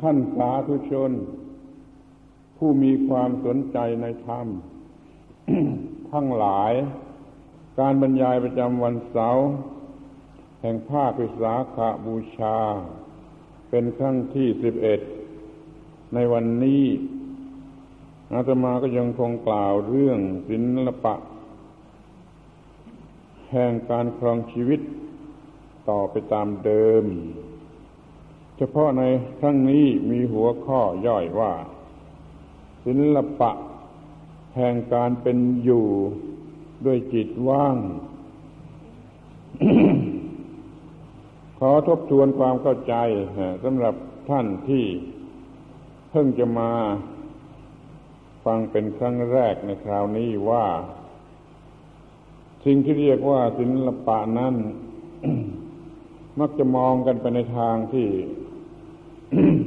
ท่านสาธุชน ผู้มีความสนใจในธรรม ทั้งหลาย การบรรยายประจำวันเสาร์แห่งภาควิสาขาบูชา เป็นครั้งที่สิบเอ็ดในวันนี้อาตมาก็ยังคงกล่าวเรื่องศิลปะ แห่งการครองชีวิตต่อไปตามเดิม เฉพาะในครั้งนี้มีหัวข้อย่อยว่า ศิลปะแห่งการเป็นอยู่ด้วยจิตว่าง ขอทบทวนความเข้าใจสำหรับท่านที่เพิ่งจะมาฟังเป็นครั้งแรกในคราวนี้ว่า สิ่งที่เรียกว่าศิลปะนั้น มักจะมองกันไปในทางที่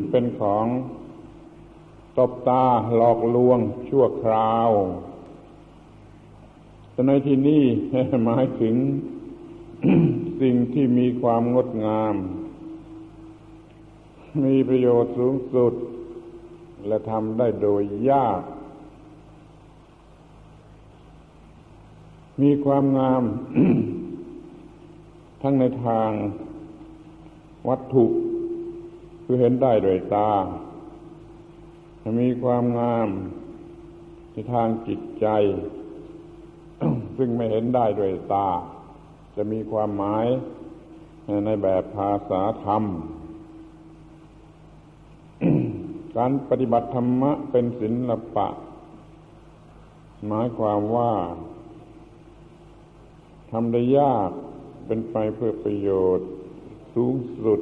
เป็นของตบตาหลอกลวงชั่วคราวแต่ในที่นี้หมายถึงสิ่งที่มีความงดงาม มีประโยชน์สูงสุด และทำได้โดยยาก มีความงาม ทั้งในทางวัตถุ คือเห็นได้โดยตา มีความงามในทางจิตใจ ซึ่งไม่เห็นได้โดยตา จะมีความหมายในแบบภาษาธรรม การปฏิบัติธรรมะเป็นศิลปะ หมายความว่าทำได้ยากเป็นไปเพื่อประโยชน์สูงสุด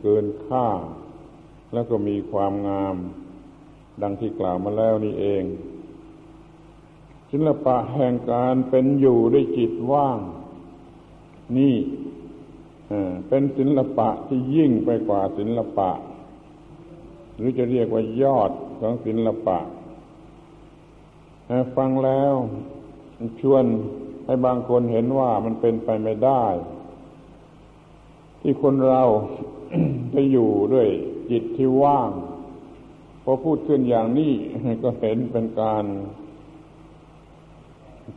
เกินค่า แล้วก็มีความงาม ดังที่กล่าวมาแล้วนี่เอง ศิลปะแห่งการเป็นอยู่ด้วยจิตว่าง นี่เป็นศิลปะที่ยิ่งไปกว่าศิลปะ หรือจะเรียกว่ายอดของศิลปะ ฟังแล้วชวนให้บางคนเห็นว่ามันเป็นไปไม่ได้ ที่คนเรา จะอยู่ด้วยจิตที่ว่าง พอพูดขึ้นอย่างนี้ก็เห็นเป็นการ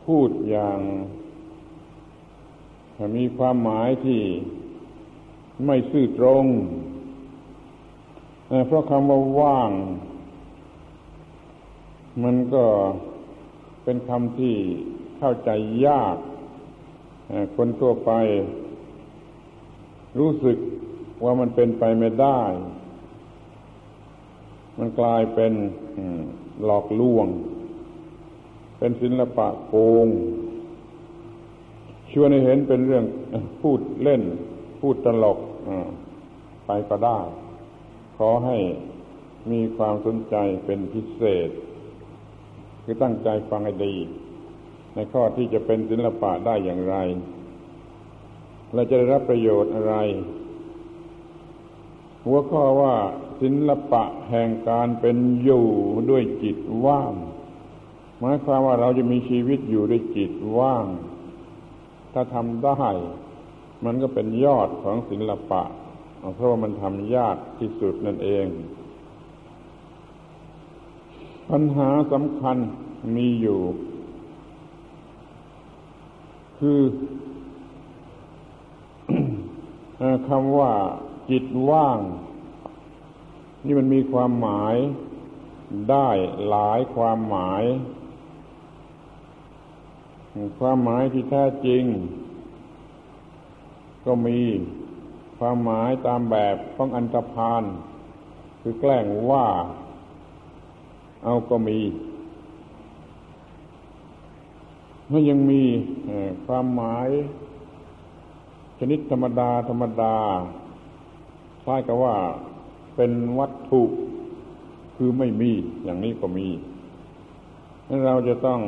พูดอย่างมีความหมายที่ไม่ซื่อตรง เพราะคำว่าว่าง มันก็เป็นคำที่เข้าใจยาก คนทั่วไปรู้สึก ว่ามันเป็นไปไม่ได้ มันกลายเป็นหลอกลวง เป็นศิลปะโกงชวนให้เห็นเป็นเรื่องพูดเล่น พูดตลกไปก็ได้ ขอให้มีความสนใจเป็นพิเศษ คือตั้งใจฟังให้ดี ในข้อที่จะเป็นศิลปะได้อย่างไร และจะได้รับประโยชน์อะไร หัวข้อว่าศิลปะแห่งการเป็นอยู่ด้วยจิตว่าง หมายความว่าเราจะมีชีวิตอยู่ด้วยจิตว่าง ถ้าทำได้ มันก็เป็นยอดของศิลปะ เพราะว่ามันทำยากที่สุดนั่นเอง ปัญหาสำคัญมีอยู่ คือคำว่า จิตว่าง นี่มันมีความหมายได้หลายความหมาย ความหมายที่แท้จริง ก็มีความหมายตามแบบของอันตรพานคือแกล้งว่า เอาก็มีแล้วยังมีความหมายชนิดธรรมดาธรรมดา ล้ายกับว่าเป็นวัตถุคือไม่มีอย่างนี้ก็มีนั้นเราจะต้อง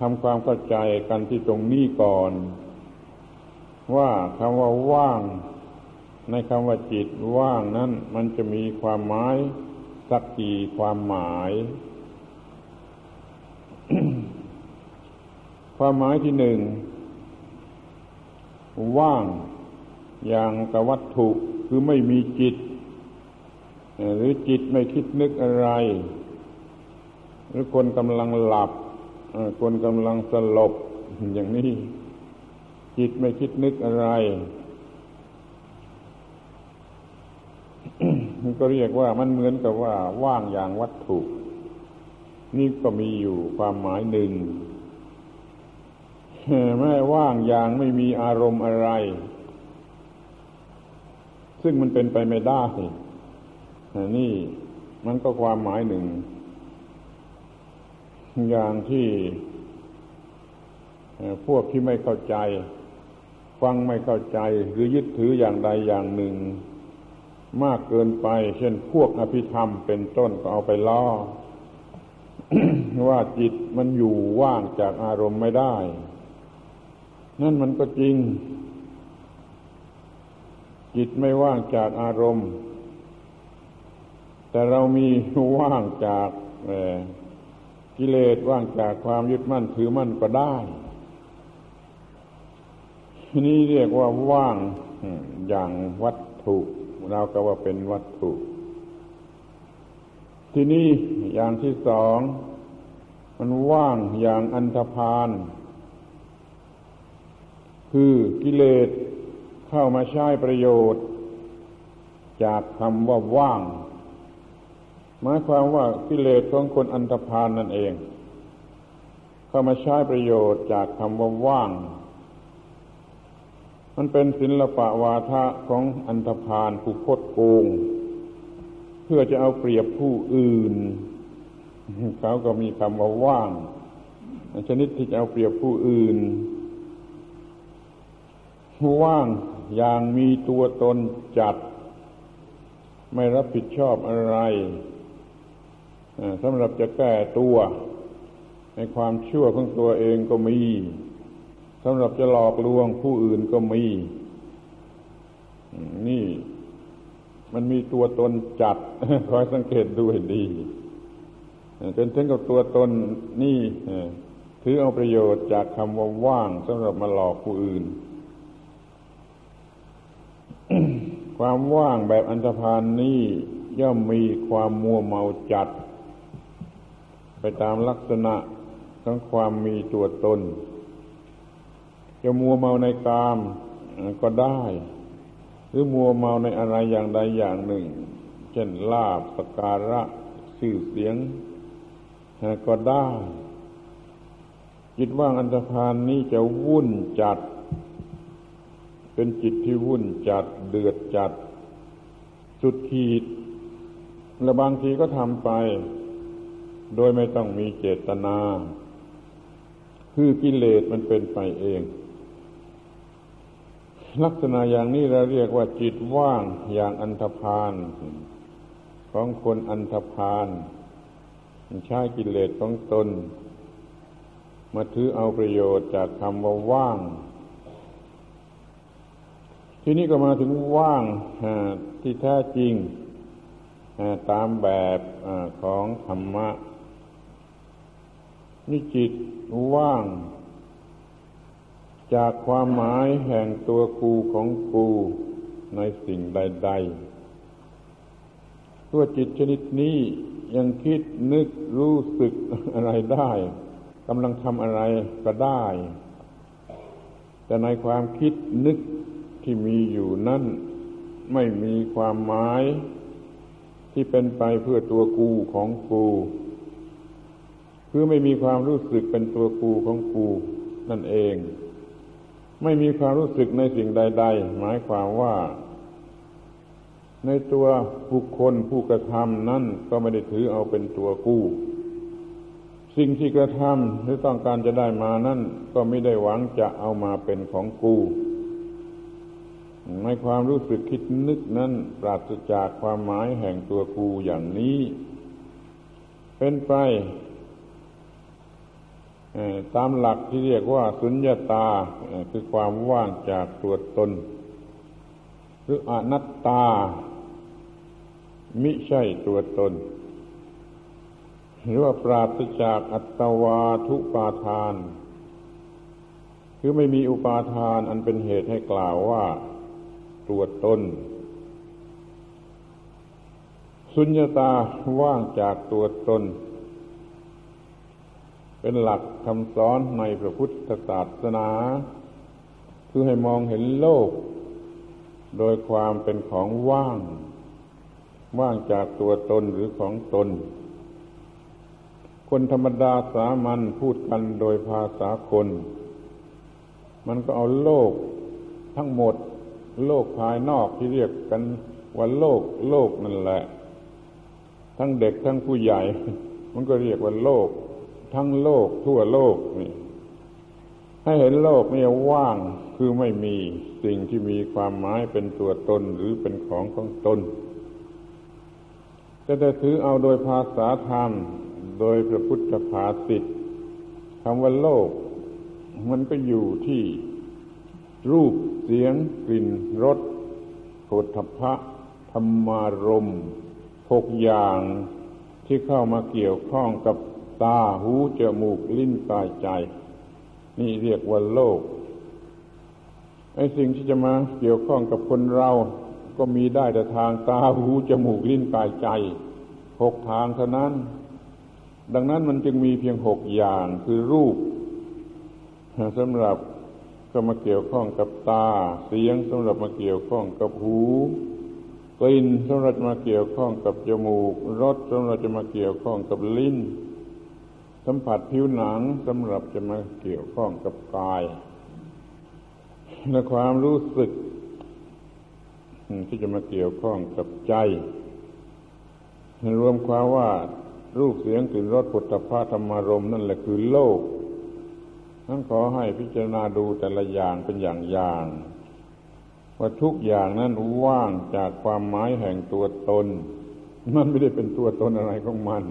ทำความเข้าใจกันที่ตรงนี้ก่อน ว่าคำว่าว่าง ในคำว่าจิตว่างนั้น มันจะมีความหมายสักกี่ความหมาย ความหมายที่หนึ่งว่าง อย่างกับวัตถุคือไม่มีจิต หรือจิตไม่คิดนึกอะไร หรือคนกำลังหลับคนกำลังสลบอย่างนี้จิตไม่คิดนึกอะไร มันก็เรียกว่ามันเหมือนกับว่าว่างอย่างวัตถุ นี่ก็มีอยู่ความหมายหนึ่งแม่ว่างอย่างไม่มีอารมณ์อะไร ซึ่งมันเป็นไปไม่ได้นี่มันก็ความหมายหนึ่ง อย่างที่พวกที่ไม่เข้าใจ ฟังไม่เข้าใจหรือยึดถืออย่างใดอย่างหนึ่ง มากเกินไป เช่นพวกอภิธรรมเป็นต้นก็เอาไปล้อว่าจิตมันอยู่ว่างจากอารมณ์ไม่ได้ นั่นมันก็จริง จิตไม่ว่างจากอารมณ์ แต่เรามีว่างจากกิเลสว่างจากความยึดมั่นถือมั่นก็ได้นี่เรียกว่าว่างอย่างวัตถุเราก็ว่าเป็นวัตถุ ที่นี่อย่างที่สอง มันว่างอย่างอันธพาลคือกิเลส เข้ามาใช้ประโยชน์ จากคำว่าว่าง หมายความว่ากิเลสของคนอันธพาลนั่นเอง เข้ามาใช้ประโยชน์จากคำว่าว่าง มันเป็นศิลปะวาทะของอันธพาลผู้คดโกง เพื่อจะเอาเปรียบผู้อื่น เขาก็มีคำว่าว่างชนิดที่จะเอาเปรียบผู้อื่น ว่างอย่างมีตัวตนจัด ไม่รับผิดชอบอะไรสำหรับจะแก้ตัวในความชั่วของตัวเองก็มีสำหรับจะหลอกลวงผู้อื่นก็มี นี่ มันมีตัวตนจัดคอยสังเกตด้วยดีจนถึงกับตัวตนนี่ถือเอาประโยชน์จากคำว่าว่างสำหรับมาหลอกผู้อื่น ความว่างแบบอันธพาลนนี้ย่อมมีความมัวเมาจัด ไปตามลักษณะของความมีตัวตน จะมัวเมาในกามก็ได้ หรือมัวเมาในอะไรอย่างใดอย่างหนึ่ง เช่นลาบสการะสื่อเสียงก็ได้จิตว่างอันธพาลนนี้จะวุ่นจัด เป็นจิตที่วุ่นจัดเดือดจัด สุดขีด และบางทีก็ทำไป โดยไม่ต้องมีเจตนา คือกิเลสมันเป็นไปเอง ลักษณะอย่างนี้เราเรียกว่าจิตว่างอย่างอันธพาลของคนอันธพาลใช้กิเลสของตน มาถือเอาประโยชน์จากคำว่าว่าง ทีนี้ก็มาถึงว่างที่แท้จริงตามแบบของธรรมะนี่จิตว่าง จากความหมายแห่งตัวกูของกูในสิ่งใด ๆ ตัวจิตชนิดนี้ยังคิดนึกรู้สึกอะไรได้กำลังทำอะไรก็ได้ แต่ในความคิดนึก ที่มีอยู่นั่นไม่มีความหมาย ที่เป็นไปเพื่อตัวกูของกูคือไม่มีความรู้สึกเป็นตัวกูของกูนั่นเอง ไม่มีความรู้สึกในสิ่งใด ๆ หมายความว่า ในตัวบุคคลผู้กระทำนั่นก็ไม่ได้ถือเอาเป็นตัวกู้ สิ่งที่กระทำหรือต้องการจะได้มานั่นก็ไม่ได้หวังจะเอามาเป็นของกู ในความรู้สึกคิดนึกนั้นปราศจากความหมายแห่งตัวกูอย่างนี้ เป็นไปตามหลักที่เรียกว่าสุญญาตาคือความว่างจากตัวตน หรืออนัตตา มิใช่ตัวตน หรือว่าปราศจากอัตวาทุปาทาน คือไม่มีอุปาทานอันเป็นเหตุให้กล่าวว่า ตัวตน สุญญตาว่างจากตัวตน เป็นหลักคำสอนในพระพุทธศาสนา คือให้มองเห็นโลก โดยความเป็นของว่าง ว่างจากตัวตนหรือของตน คนธรรมดาสามัญพูดกันโดยภาษาคน มันก็เอาโลกทั้งหมด โลกภายนอกที่เรียกกันว่าโลกโลกนั่นแหละ ทั้งเด็กทั้งผู้ใหญ่ มันก็เรียกว่าโลก ทั้งโลกทั่วโลกนี่ให้เห็นโลกนี่ว่างคือไม่มีสิ่งที่มีความหมายเป็นตัวตนหรือเป็นของของตนจะได้ถือเอาโดยภาษาธรรม โดยพระพุทธภาษิตคำว่าโลก มันก็อยู่ที่รูป สียงกลิ่นรสโผฏฐพะธรรมารมหกอย่างที่เข้ามาเกี่ยวข้องกับตาหูจมูกลิ้นกายใจ นี่เรียกว่าโลกไอ้สิ่งที่จะมาเกี่ยวข้องกับคนเรา ก็มีได้แต่ทางตาหูจมูกลิ้นกายใจหกทางเท่านั้น ดังนั้นมันจึงมีเพียงหกอย่างคือรูปสำหรับ ก็มาเกี่ยวข้องกับตา เสียงสำหรับมาเกี่ยวข้องกับหูกลิ่นสำหรับมาเกี่ยวข้องกับจมูกรสสำหรับจะมาเกี่ยวข้องกับลิ้น สัมผัสผิวหนังสำหรับจะมาเกี่ยวข้องกับกายและความรู้สึก ที่จะมาเกี่ยวข้องกับใจ รวมความว่ารูปเสียงกลิ่นรสปุถะพะธรรมารมนั่นแหละคือโลก นั้นขอให้พิจารณาดูแต่ละอย่างเป็นอย่างอย่างว่าทุกอย่างนั้นว่างจากความหมายแห่งตัวตน มันไม่ได้เป็นตัวตนอะไรของมัน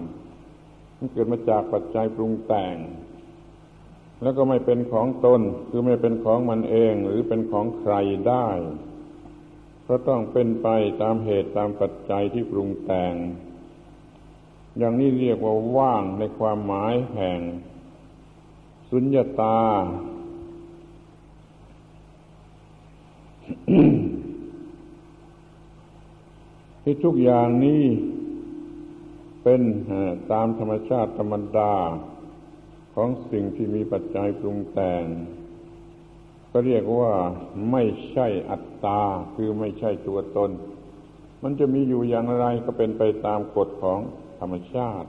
มันเกิดมาจากปัจจัยปรุงแต่ง แล้วก็ไม่เป็นของตน คือไม่เป็นของมันเองหรือเป็นของใครได้ เพราะต้องเป็นไปตามเหตุตามปัจจัยที่ปรุงแต่ง อย่างนี้เรียกว่าว่างในความหมายแห่ง สุญญาตา ที่ทุกอย่างนี้เป็นตามธรรมชาติธรรมดาของสิ่งที่มีปัจจัยปรุงแต่ง ก็เรียกว่าไม่ใช่อัตตา คือไม่ใช่ตัวตน มันจะมีอยู่อย่างไรก็เป็นไปตามกฎของธรรมชาติ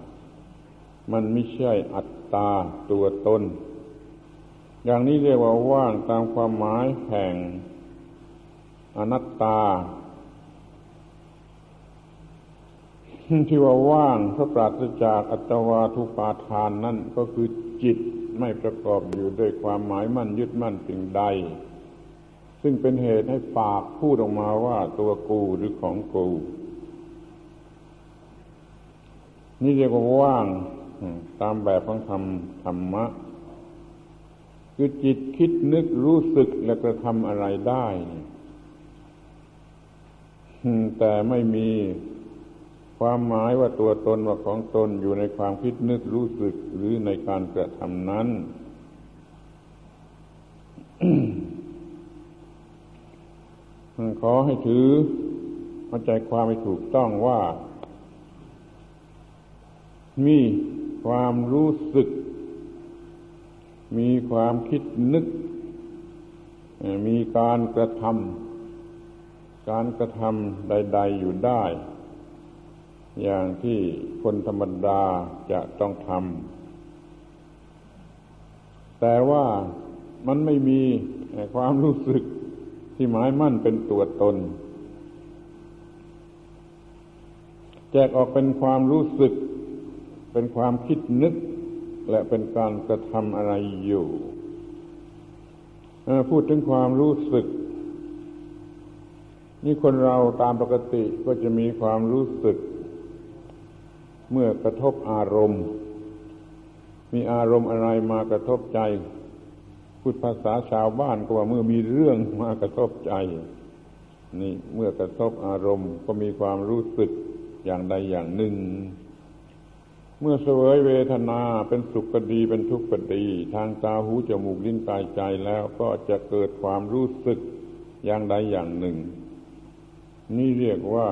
มันไม่ใช่อัตตาตัวตน อย่างนี้เรียกว่าว่างตามความหมายแห่งอนัตตา ที่ว่าว่างเพราะปราศจากอัตวาทุปาทานนั่นก็คือจิตไม่ประกอบอยู่ด้วยความหมายมั่นยึดมั่นสิ่งใด ซึ่งเป็นเหตุให้ปากพูดออกมาว่าตัวกูหรือของกู นี่เรียกว่าว่างตามแบบของธรรมธรรมะ คือจิตคิดนึกรู้สึกและกระทำอะไรได้แต่ไม่มีความหมายว่าตัวตนว่าของตนอยู่ในความคิดนึกรู้สึกหรือในการกระทำนั้น ขอให้ถือเข้าใจความให้ถูกต้องว่า มีความรู้สึก มีความคิดนึก มีการกระทำการกระทำใด ๆอยู่ได้ อย่างที่คนธรรมดาจะต้องทำแต่ว่ามันไม่มีความรู้สึกที่หมายมั่นเป็นตัวตน แจกออกเป็นความรู้สึก เป็นความคิดนึก และเป็นการกระทำอะไรอยู่ พูดถึงความรู้สึก นี่คนเราตามปกติก็จะมีความรู้สึก เมื่อกระทบอารมณ์ มีอารมณ์อะไรมากระทบใจ พูดภาษาชาวบ้านก็ว่าเมื่อมีเรื่องมากระทบใจ นี่เมื่อกระทบอารมณ์ก็มีความรู้สึกอย่างใดอย่างหนึ่ง เมื่อเสวยเวทนาเป็นสุขก็ดีเป็นทุกข์ก็ดี ทางตาหูจมูกลิ้นกายใจแล้วก็จะเกิดความรู้สึกอย่างใดอย่างหนึ่ง นี่เรียกว่า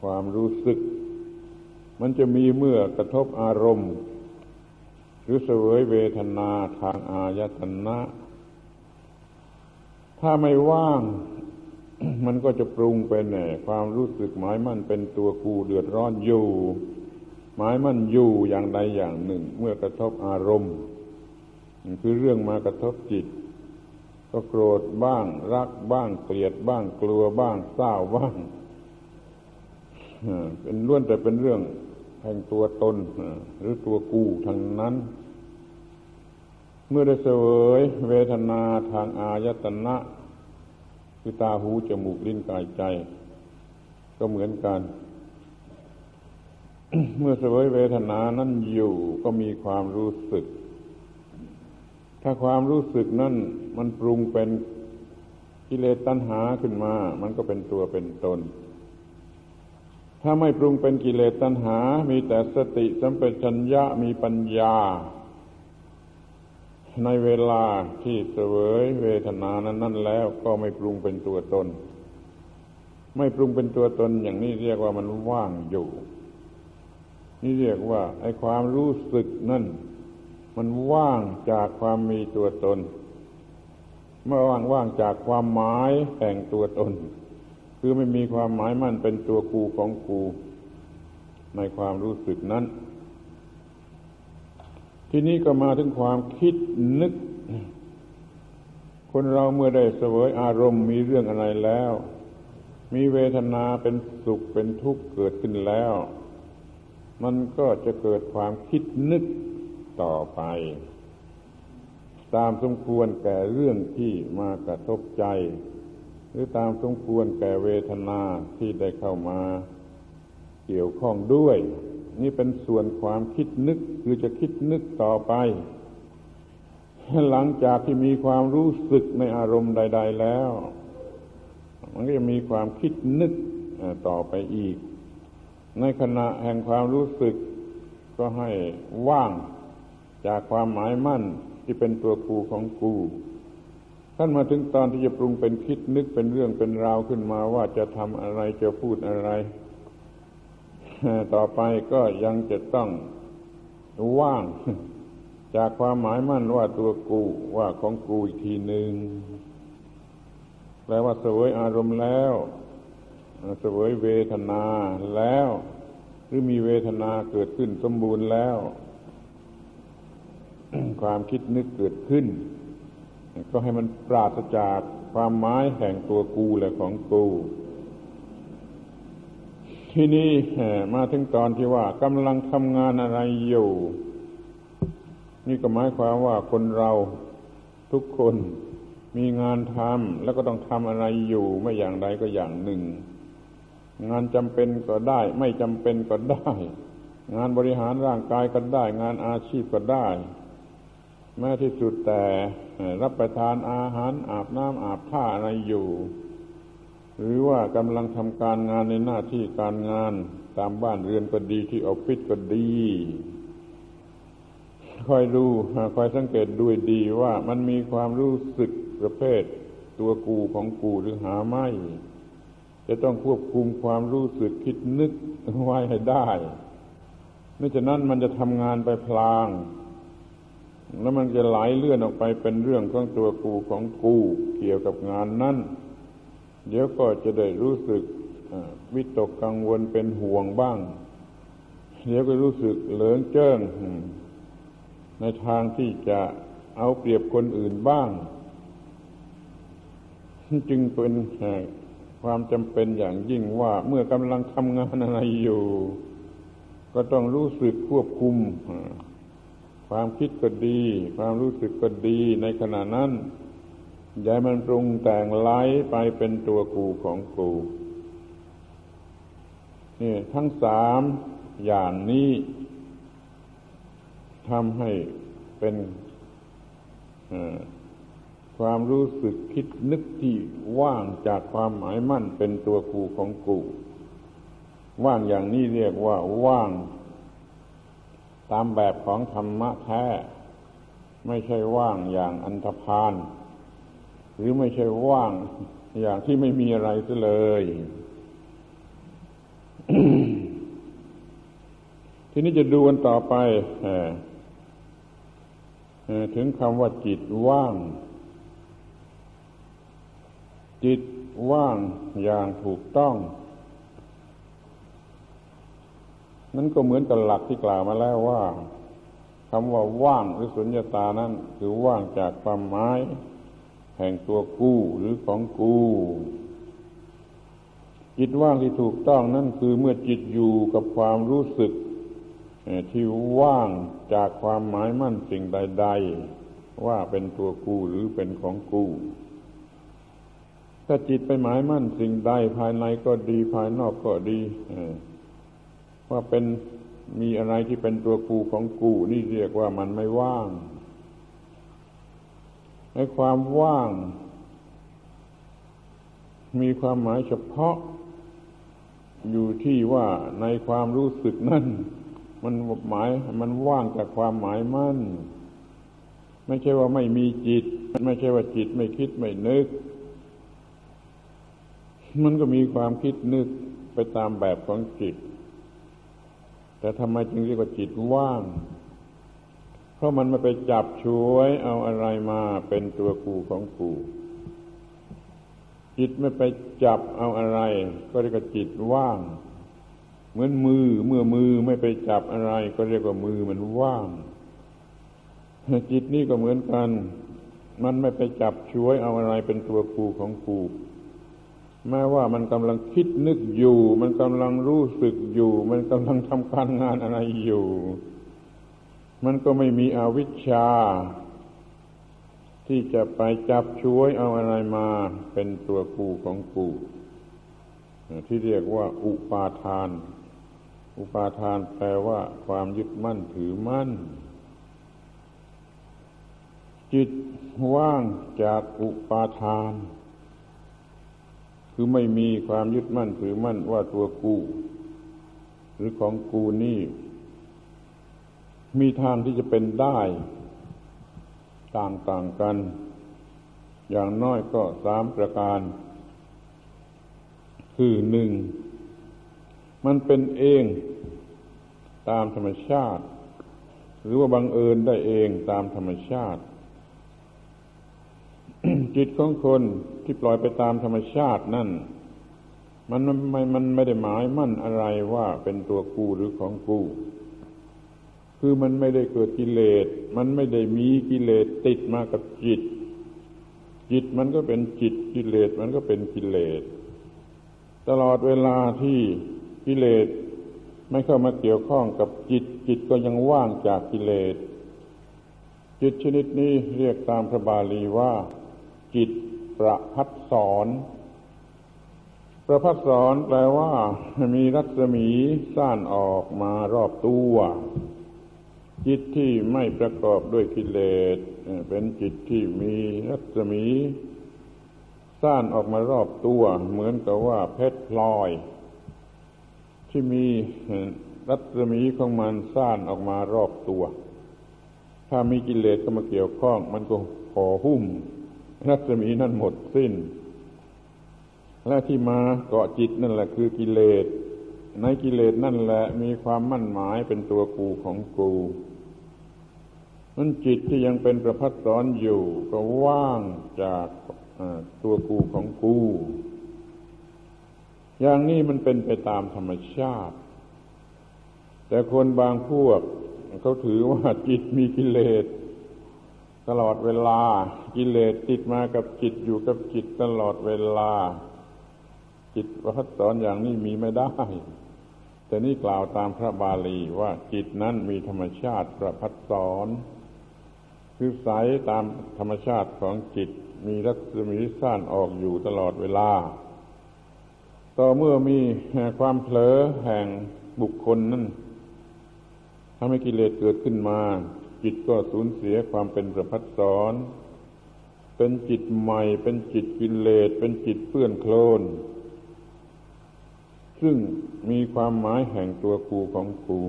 ความรู้สึก มันจะมีเมื่อกระทบอารมณ์ หรือเสวยเวทนาทางอายตนะ ถ้าไม่ว่างมันก็จะปรุงเป็นแน่ความรู้สึกหมายมั่นเป็นตัวกูเดือดร้อนอยู่ หมายมั่นอยู่อย่างใดอย่างหนึ่ง เมื่อกระทบอารมณ์ คือเรื่องมากระทบจิต ก็โกรธบ้าง รักบ้างเกลียดบ้าง กลัวบ้างเศร้าบ้างเป็นล้วนแต่เป็นเรื่องแห่งตัวตนหรือตัวกูทางนั้น เมื่อได้เสวยเวทนาทางอายตนะคือตาหูจมูกลิ้นกายใจ ก็เหมือนกัน เมื่อเสวยเวทนานั้นอยู่ก็มีความรู้สึก ถ้าความรู้สึกนั้นมันปรุงเป็นกิเลสตัณหาขึ้นมา มันก็เป็นตัวเป็นตน ถ้าไม่ปรุงเป็นกิเลสตัณหา มีแต่สติสัมปชัญญะมีปัญญา ในเวลาที่เสวยเวทนานั้นนั่นแล้วก็ไม่ปรุงเป็นตัวตน ไม่ปรุงเป็นตัวตนอย่างนี้เรียกว่ามันว่างอยู่ นี่เรียกว่า ไอ้ความรู้สึกนั่น มันว่างจากความมีตัวตน เมื่อว่างว่างจากความหมายแห่งตัวตน คือไม่มีความหมายมันเป็นตัวกูของกูในความรู้สึกนั้น ทีนี้ก็มาถึงความคิดนึก คนเราเมื่อได้เสวยอารมณ์มีเรื่องอะไรแล้ว มีเวทนาเป็นสุขเป็นทุกข์เกิดขึ้นแล้ว มันก็จะเกิดความคิดนึกต่อไป ตามสมควรแก่เรื่องที่มากระทบใจ หรือตามสมควรแก่เวทนาที่ได้เข้ามาเกี่ยวข้องด้วย นี่เป็นส่วนความคิดนึกคือจะคิดนึกต่อไป หลังจากที่มีความรู้สึกในอารมณ์ใด ๆแล้ว มันก็จะมีความคิดนึกต่อไปอีก ในขณะแห่งความรู้สึก ก็ให้ว่างจากความหมายมั่นที่เป็นตัวกูของกูท่านมาถึงตอนที่จะปรุงเป็นคิดนึกเป็นเรื่องเป็นราวขึ้นมาว่าจะทำอะไรจะพูดอะไร ต่อไปก็ยังจะต้องว่าง จากความหมายมั่นว่าตัวกูว่าของกูอีกทีหนึ่งแปลว่าเสวยอารมณ์แล้ว เสวยเวทนาแล้ว หรือมีเวทนาเกิดขึ้นสมบูรณ์แล้ว ความคิดนึกเกิดขึ้น ก็ให้มันปราศจากความหมายแห่งตัวกูและของกูที่นี่มาถึงตอนที่ว่ากำลังทำงานอะไรอยู่ นี่ก็หมายความว่าคนเราทุกคนมีงานทำแล้วก็ต้องทำอะไรอยู่ไม่อย่างใดก็อย่างหนึ่ง งานจำเป็นก็ได้ ไม่จำเป็นก็ได้ งานบริหารร่างกายก็ได้ งานอาชีพก็ได้ แม้ที่สุดแต่รับประทานอาหารอาบน้ำอาบท่าอะไรอยู่ หรือว่ากำลังทำการงานในหน้าที่การงานตามบ้านเรือนก็ดีที่ออฟฟิศก็ดีคอยดูคอยสังเกตด้วยดีว่ามันมีความรู้สึกประเภท ตัวกูของกูหรือหาไม่ จะต้องควบคุมความรู้สึกคิดนึกไว้ให้ได้ ไม่ฉะนั้นมันจะทำงานไปพลาง แล้วมันจะไหลเลื่อนออกไปเป็นเรื่องของตัวกูของกูเกี่ยวกับงานนั้นเดี๋ยวก็จะได้รู้สึกวิตกกังวลเป็นห่วงบ้าง เดี๋ยวก็รู้สึกเหลิงเจิ้งในทางที่จะเอาเปรียบคนอื่นบ้าง จึงเป็น ความจำเป็นอย่างยิ่งว่าเมื่อกำลังทำงานอะไรอยู่ ก็ต้องรู้สึกควบคุม ความคิดก็ดี ความรู้สึกก็ดีในขณะนั้นอย่ามันปรุงแต่งไหลไปเป็นตัวกูของกูนี่ทั้งสามอย่างนี้ทำให้เป็น ความรู้สึกคิดนึกที่ว่างจากความหมายมั่นเป็นตัวกูของกู ว่างอย่างนี้เรียกว่าว่าง ตามแบบของธรรมะแท้ ไม่ใช่ว่างอย่างอันธพาลหรือไม่ใช่ว่างอย่างที่ไม่มีอะไรซะเลยทีนี้จะดูกันต่อไปถึงคำว่าจิตว่าง จิตว่างอย่างถูกต้อง นั่นก็เหมือนกับหลักที่กล่าวมาแล้วว่าคำว่าว่างหรือสุญญตานั้น คือว่างจากความหมายแห่งตัวกู้หรือของกู้จิตว่างที่ถูกต้องนั่นคือเมื่อจิตอยู่กับความรู้สึกที่ว่างจากความหมายมั่นสิ่งใด ๆ ว่าเป็นตัวกู้หรือเป็นของกู้ ถ้าจิตไปหมายมั่นสิ่งใดภายในก็ดีภายนอกก็ดีว่าเป็นมีอะไรที่เป็นตัวกูของกู นี่เรียกว่ามันไม่ว่างในความว่าง มีความหมายเฉพาะ อยู่ที่ว่าในความรู้สึกนั่นมันหมายมันว่างจากความหมายมั่น ไม่ใช่ว่าไม่มีจิต ไม่ใช่ว่าจิตไม่คิดไม่นึก มันก็มีความคิดนึกไปตามแบบของจิต แต่ทำไมจึงเรียกว่าจิตว่าง เพราะมันมาไปจับช่วยเอาอะไรมาเป็นตัวกูของกูจิตไม่ไปจับเอาอะไร ก็เรียกว่าจิตว่าง เหมือนมือเมื่อมือไม่ไปจับอะไร ก็เรียกว่ามือมันว่าง จิตนี่ก็เหมือนกัน มันไม่ไปจับช่วยเอาอะไรเป็นตัวกูของกู แม้ว่ามันกำลังคิดนึกอยู่ มันกำลังรู้สึกอยู่ มันกำลังทำการงานอะไรอยู่ มันก็ไม่มีอวิชชา ที่จะไปจับช่วยเอาอะไรมาเป็นตัวกูของกูที่เรียกว่า อุปาทาน อุปาทานแปลว่า ความยึดมั่นถือมั่น จิตว่างจากอุปาทาน คือไม่มีความยึดมั่นถือมั่นว่าตัวกู หรือของกูนี่ มีทางที่จะเป็นได้ ต่างๆกัน อย่างน้อยก็สามประการ คือหนึ่ง มันเป็นเองตามธรรมชาติ หรือว่าบังเอิญได้เองตามธรรมชาติ จิตของคนที่ปล่อยไปตามธรรมชาตินั่น มันไม่มันไม่ได้หมายมั่นอะไรว่าเป็นตัวกูหรือของกูคือมันไม่ได้เกิดกิเลส มันไม่ได้มีกิเลสติดมากับจิต จิตมันก็เป็นจิตกิเลสมันก็เป็นกิเลส ตลอดเวลาที่กิเลสไม่เข้ามาเกี่ยวข้องกับจิต จิตก็ยังว่างจากกิเลส จิตชนิดนี้เรียกตามพระบาลีว่า จิตประพัดสอนประพัดสอนแปลว่า มีรัศมีสั้นออกมารอบตัว จิตที่ไม่ประกอบด้วยกิเลสเป็นจิตที่มีรัศมีสร้างออกมารอบตัว เหมือนกับว่าเพชรพลอย ที่มีรัศมีของมันสร้างออกมารอบตัว ถ้ามีกิเลสก็มาเกี่ยวข้อง มันก็ห่อหุ้ม รัศมีนั่นหมดสิ้น และที่มาเกาะจิตนั่นแหละคือกิเลส ในกิเลสนั่นแหละมีความมั่นหมายเป็นตัวกูของกูนั้นจิตที่ยังเป็นประพัดสอนอยู่ ก็ว่างจากตัวกูของกู อย่างนี้มันเป็นไปตามธรรมชาติ แต่คนบางพวกเขาถือว่าจิตมีกิเลส ตลอดเวลา กิเลสติดมากับจิตอยู่กับจิตตลอดเวลา จิตประพัดสอนอย่างนี้มีไม่ได้ แต่นี่กล่าวตามพระบาลีว่าจิตนั้นมีธรรมชาติประพัดสอน คือใสตามธรรมชาติของจิตมีรัศมีสั้นออกอยู่ตลอดเวลา ต่อเมื่อมีความเผลอแห่งบุคคลนั้นทำให้กิเลสเกิดขึ้นมา จิตก็สูญเสียความเป็นประพัดสอน เป็นจิตใหม่ เป็นจิตกิเลสเป็นจิตเปื้อนโคลน ซึ่งมีความหมายแห่งตัวกูของกู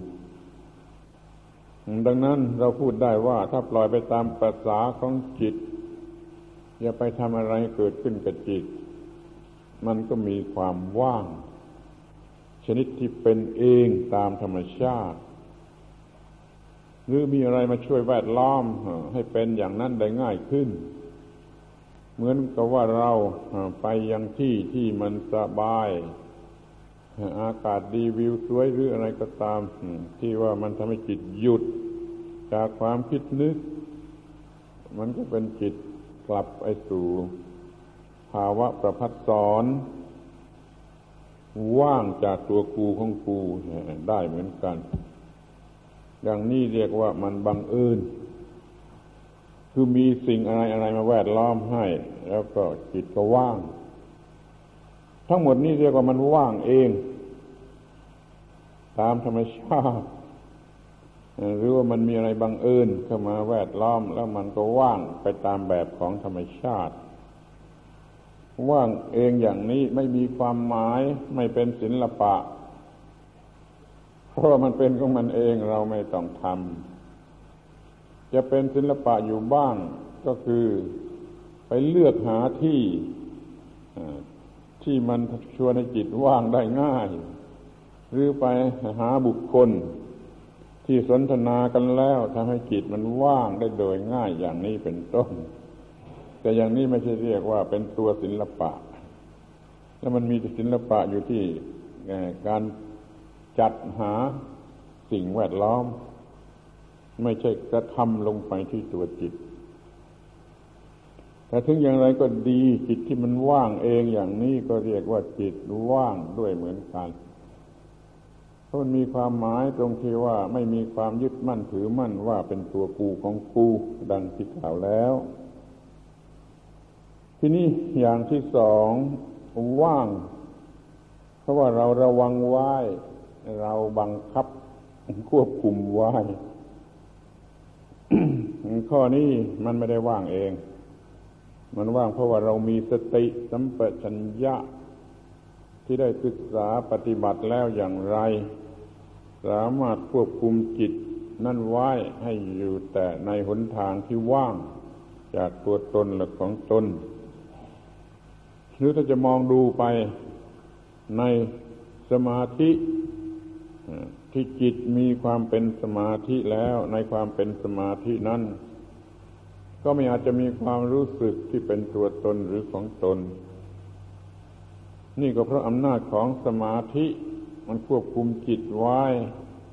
ดังนั้นเราพูดได้ว่าถ้าปล่อยไปตามภาษาของจิต อย่าไปทำอะไรเกิดขึ้นกับจิต มันก็มีความว่าง ชนิดที่เป็นเองตามธรรมชาติ หรือมีอะไรมาช่วยแวดล้อมให้เป็นอย่างนั้นได้ง่ายขึ้น เหมือนกับว่าเราไปยังที่ที่มันสบาย อากาศดีวิวสวยหรืออะไรก็ตาม ที่ว่ามันทำให้จิตหยุดจากความคิดนึก มันก็เป็นจิตกลับไปสู่ ภาวะประพัดสอน ว่างจากตัวกูของกูได้เหมือนกัน อย่างนี้เรียกว่ามันบังเอิญคือมีสิ่งอะไรอะไรมาแวดล้อมให้ แล้วก็จิตก็ว่าง ทั้งหมดนี้เรียกว่ามันว่างเอง ตามธรรมชาติหรือว่ามันมีอะไรบังเอิญเข้ามาแวดล้อม แล้วมันก็ว่างไปตามแบบของธรรมชาติ ว่างเองอย่างนี้ไม่มีความหมายไม่เป็นศิละปะ เพราะมันเป็นของมันเองเราไม่ต้องทำจะเป็นศิละปะอยู่บ้างก็คือไปเลือกหาที่ที่มันชวนให้จิตว่างได้ง่าย หรือไปหาบุคคลที่สนทนากันแล้วทำให้จิตมันว่างได้โดยง่ายอย่างนี้เป็นต้น แต่อย่างนี้ไม่ใช่เรียกว่าเป็นตัวศิลปะ แล้วมันมีศิลปะอยู่ที่การ จัดหาสิ่งแวดล้อม ไม่ใช่กระทำลงไปที่ตัวจิต แต่ถึงอย่างไรก็ดีจิตที่มันว่างเองอย่างนี้ก็เรียกว่าจิตว่างด้วยเหมือนกันเพราะมันมีความหมายตรงที่ว่าไม่มีความยึดมั่นถือมั่นว่าเป็นตัวกูของกูดังที่กล่าวแล้ว ทีนี้อย่างที่สองว่าง เพราะว่าเราระวังไว้ เราบังคับควบคุมไว้ข้อนี้มันไม่ได้ว่างเอง มันว่างเพราะว่าเรามีสติสัมปชัญญะ ที่ได้ศึกษาปฏิบัติแล้วอย่างไร สามารถควบคุมจิต นั่นไว้ให้อยู่แต่ในหนทางที่ว่าง จากตัวตนหรือของตน หรือถ้าจะมองดูไปในสมาธิ ที่จิตมีความเป็นสมาธิแล้วในความเป็นสมาธินั้น ก็ไม่อาจจะมีความรู้สึกที่เป็นตัวตนหรือของตน นี่ก็เพราะอำนาจของสมาธิมันควบคุมจิตไว้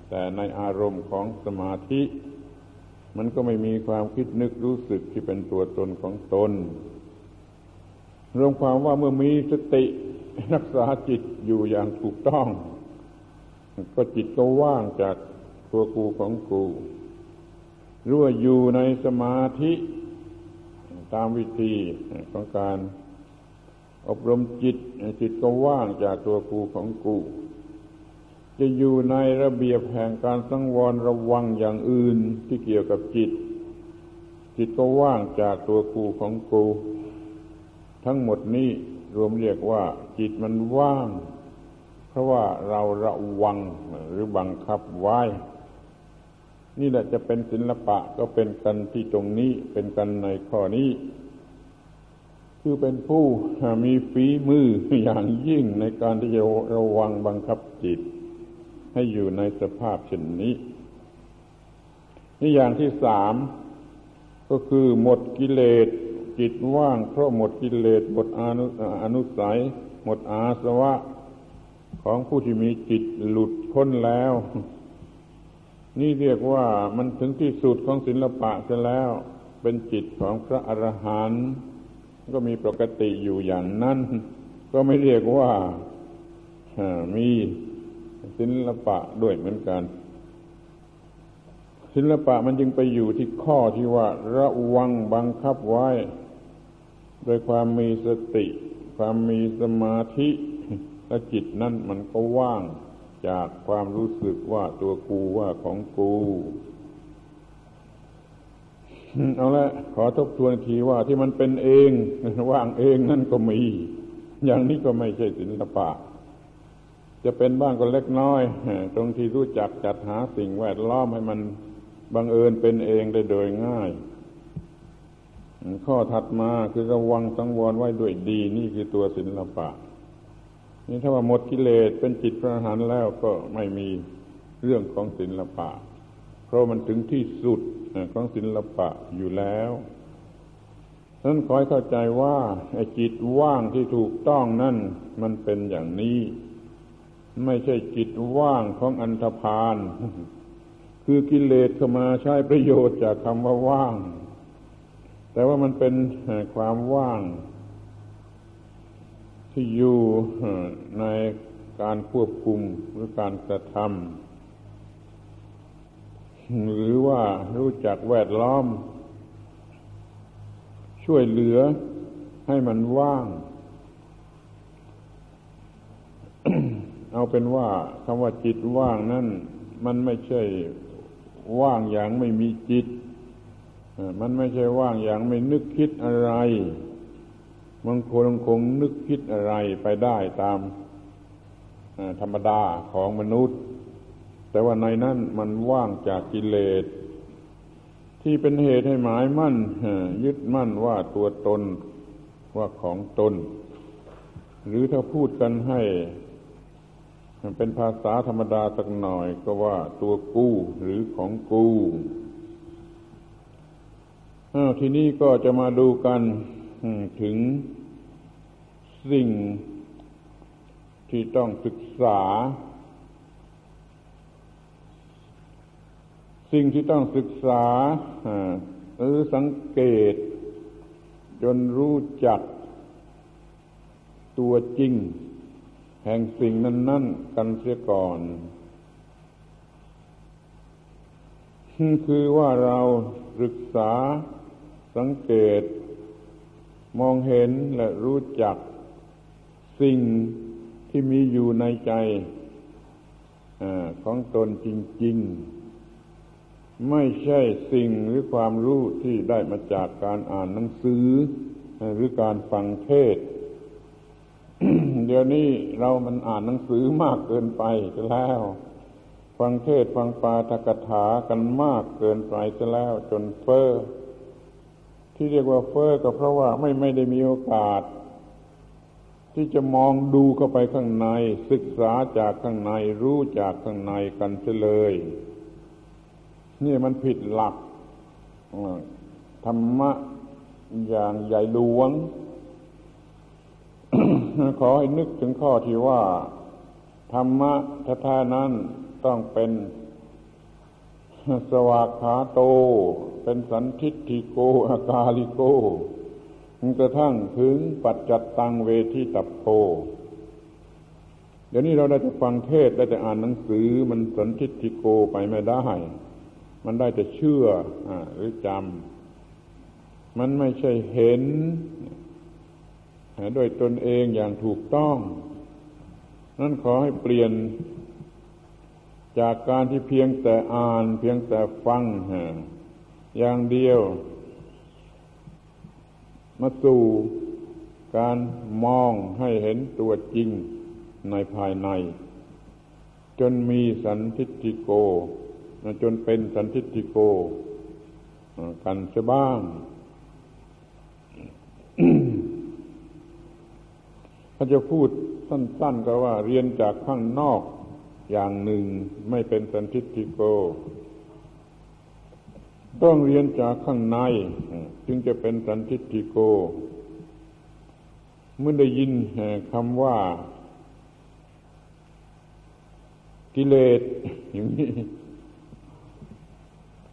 แต่ในอารมณ์ของสมาธิ มันก็ไม่มีความคิดนึกรู้สึกที่เป็นตัวตนของตน รวมความว่าเมื่อมีสติรักษาจิตอยู่อย่างถูกต้อง ก็จิตก็ว่างจากตัวกูของกูรู้ว่าอยู่ในสมาธิตามวิธีของการอบรมจิต จิตก็ว่างจากตัวกูของกู จะอยู่ในระเบียบแห่งการสังวรระวังอย่างอื่นที่เกี่ยวกับจิต จิตก็ว่างจากตัวกูของกู ทั้งหมดนี้รวมเรียกว่า จิตมันว่าง เพราะว่าเราระวังหรือบังคับไว้ นี่แหละจะเป็นศิลปะก็เป็นกันที่ตรงนี้เป็นกันในข้อนี้ คือเป็นผู้มีฝีมืออย่างยิ่งในการที่จะระวังบังคับจิต ให้อยู่ในสภาพเช่นนี้นี่อย่างที่สามก็คือหมดกิเลสจิตว่างเพราะหมดกิเลสหมดอนุอนุสัย หมดอาสวะ ของผู้ที่มีจิตหลุดพ้นแล้ว นี่เรียกว่ามันถึงที่สุดของศิลปะจะแล้ว เป็นจิตของพระอรหันต์ก็มีปกติอยู่อย่างนั้น ก็ไม่เรียกว่ามีศิลปะด้วยเหมือนกัน ศิลปะมันจึงไปอยู่ที่ข้อที่ว่า ระวังบังคับไว้ โดยความมีสติ ความมีสมาธิ และจิตนั่นมันก็ว่างจากความรู้สึกว่าตัวกูว่าของกูเอาละขอทบทวนทีว่าที่มันเป็นเองว่างเองนั่นก็มี อย่างนี้ก็ไม่ใช่ศิลปะ จะเป็นบ้างก็เล็กน้อย ตรงที่รู้จักจัดหาสิ่งแวดล้อมให้มันบังเอิญเป็นเองได้โดยง่าย ข้อถัดมาคือระวังสังวรไว้ด้วยดี นี่คือตัวศิลปะ นี่ถ้าว่าหมดกิเลสเป็นจิตพระอรหันต์แล้วก็ไม่มีเรื่องของศิลปะ เพราะมันถึงที่สุดของศิลปะอยู่แล้วฉะนั้นขอให้เข้าใจว่าไอ้จิตว่างที่ถูกต้องนั่นมันเป็นอย่างนี้ ไม่ใช่จิตว่างของอันธพาลคือกิเลสเข้ามาใช้ประโยชน์จากคำว่าว่าง แต่ว่ามันเป็นความว่าง ที่อยู่ในการควบคุมหรือการกระทำหรือว่ารู้จักแวดล้อม ช่วยเหลือให้มันว่าง เอาเป็นว่าคำว่าจิตว่างนั่นมันไม่ใช่ว่างอย่างไม่มีจิต มันไม่ใช่ว่างอย่างไม่นึกคิดอะไร บางคนคงนึกคิดอะไรไปได้ตามธรรมดาของมนุษย์ แต่ว่าในนั้นมันว่างจากกิเลส ที่เป็นเหตุให้หมายมั่นยึดมั่นว่าตัวตนว่าของตน หรือถ้าพูดกันให้เป็นภาษาธรรมดาสักหน่อยก็ว่าตัวกู้หรือของกู้ทีนี้ก็จะมาดูกัน ถึงสิ่งที่ต้องศึกษา สิ่งที่ต้องศึกษาหรือสังเกต จนรู้จักตัวจริง แห่งสิ่งนั้น ๆ กันเสียก่อน คือว่าเราศึกษาสังเกต มองเห็นและรู้จักสิ่งที่มีอยู่ในใจอของตนจริง ๆ ไม่ใช่สิ่งหรือความรู้ที่ได้มาจากการอ่านหนังสือ หรือการฟังเทศ เดี๋ยวนี้เรามันอ่านหนังสือมากเกินไปแล้ว ฟังเทศฟังปาทกถากันมากเกินไปจะแล้วจนเฟอ้อ ที่เรียกว่าเฟอ้อก็เพราะว่าไม่ไม่ได้มีโอกาส ที่จะมองดูเข้าไปข้างใน ศึกษาจากข้างในรู้จากข้างในกันเสียเลย นี่มันผิดหลักธรรมะอย่างใหญ่หลวง ขอให้นึกถึงข้อที่ว่า ธรรมะแท้ๆนั้นต้องเป็นสวากขาโต เป็นสันทิฏฐิโกอากาลิโกกระทั่งถึงปัจจัตตังเวทีตับโพเดี๋ยวนี้เราได้แต่ฟังเทศได้แต่อ่านหนังสือมันสันทิฏฐิโกไปไม่ได้ มันได้แต่เชื่ออหรือจำมันไม่ใช่เห็นด้วยตนเองอย่างถูกต้อง นั่นขอให้เปลี่ยนจากการที่เพียงแต่อ่าน เพียงแต่ฟัง อย่างเดียว มาสู่การมองให้เห็นตัวจริงในภายใน จนมีสันทิติโก จนเป็นสันทิติโก กันจะบ้าง ถ้าจะพูดสั้น ๆ ก็ว่าเรียนจากข้างนอกอย่างหนึ่งไม่เป็นสันทิฏฐิโก ต้องเรียนจากข้างใน จึงจะเป็นสันทิฏฐิโก เมื่อได้ยินคำว่า กิเลสอย่างนี้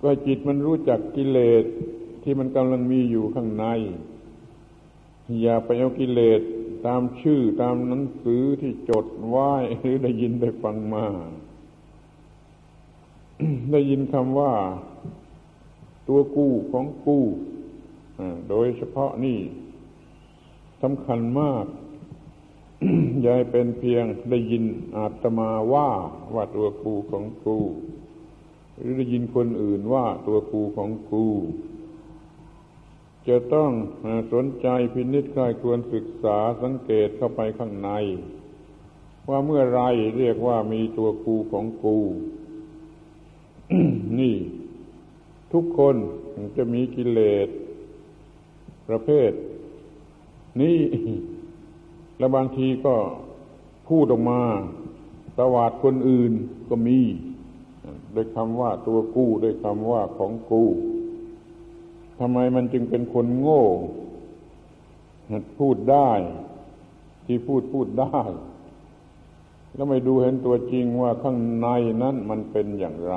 ก็จิตมันรู้จักกิเลสที่มันกำลังมีอยู่ข้างใน อย่าไปเอากิเลสตามชื่อตามหนังสือที่จดไว้หรือได้ยินได้ฟังมา ได้ยินคำว่า ตัวกู้ของกู้โดยเฉพาะนี่สำคัญมากยาให้เป็นเพียงได้ยินอาตมาว่าว่าตัวกูของกูหรือได้ยินคนอื่นว่าตัวกูของกู จะต้องสนใจพินิจใครควรศึกษาสังเกตเข้าไปข้างใน ว่าเมื่อไรเรียกว่ามีตัวกูของกู นี่ ทุกคนจะมีกิเลสประเภท นี้และบางทีก็พูดออกมาตวาดคนอื่นก็มีด้วยคำว่าตัวกู้ด้วยคำว่าของกู้ทำไมมันจึงเป็นคนโง่ พูดได้ ที่พูดพูดได้ แล้วไม่ดูเห็นตัวจริงว่าข้างในนั้นมันเป็นอย่างไร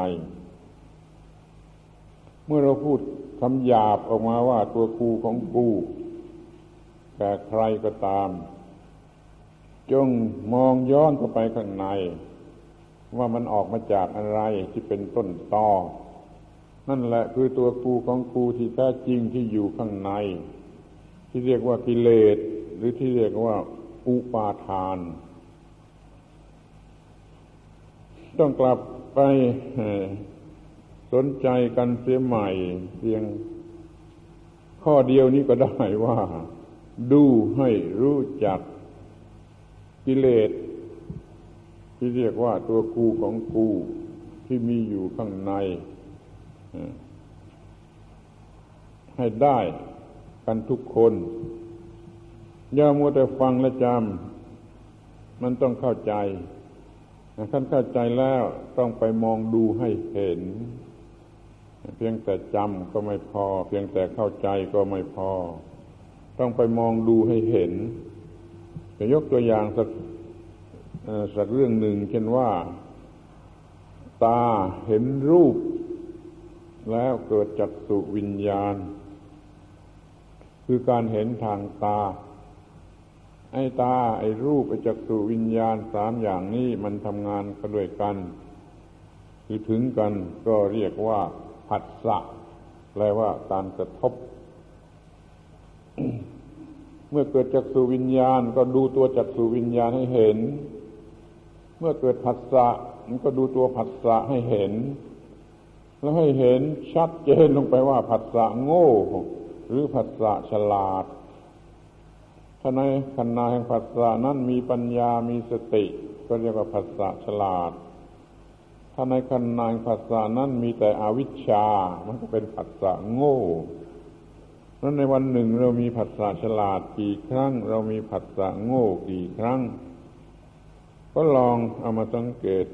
เมื่อเราพูดคำหยาบออกมาว่าตัวกูของกูแก่ใครก็ตาม จงมองย้อนเข้าไปข้างใน ว่ามันออกมาจากอะไรที่เป็นต้นตอนั่นแหละคือตัวกูของกูที่แท้จริงที่อยู่ข้างใน ที่เรียกว่ากิเลสหรือที่เรียกว่าอุปาทาน ต้องกลับไป สนใจกันเสียใหม่เพียงข้อเดียวนี้ก็ได้ว่า ดูให้รู้จักกิเลสที่เรียกว่าตัวกูของกูที่มีอยู่ข้างใน ให้ได้กันทุกคน อย่ามัวแต่ฟังและจำมันต้องเข้าใจท่านเข้าใจแล้วต้องไปมองดูให้เห็น เพียงแต่จำก็ไม่พอ เพียงแต่เข้าใจก็ไม่พอ ต้องไปมองดูให้เห็น จะยกตัวอย่างสักสักเรื่องหนึ่ง เช่นว่า ตาเห็นรูป แล้วเกิดจักสุวิญญาณ คือการเห็นทางตา ไอ้ตา ไอ้รูปไอ้จักสุวิญญาณสามอย่างนี้มันทำงานกันด้วยกัน คือถึงกันก็เรียกว่า ผัสสะแปลว่าการกระทบ เมื่อเกิดจักสุวิญญาณ ก็ดูตัวจักสุวิญญาณให้เห็น เมื่อเกิดผัสสะมันก็ดูตัวผัสสะให้เห็น แล้วให้เห็นชัดเจนลงไปว่าผัสสะโง่ หรือผัสสะฉลาดถ้าในขณะแห่งผัสสะนั้นมีปัญญามีสติ ก็เรียกว่าผัสสะฉลาด ถ้าในขณะแห่งผัสสะนั้นมีแต่อวิชชา มันก็เป็นผัสสะโง่นั้นในวันหนึ่งเรามีผัสสะฉลาดกี่ครั้ง เรามีผัสสะโง่กี่ครั้ง ก็ลองเอามาสังเกต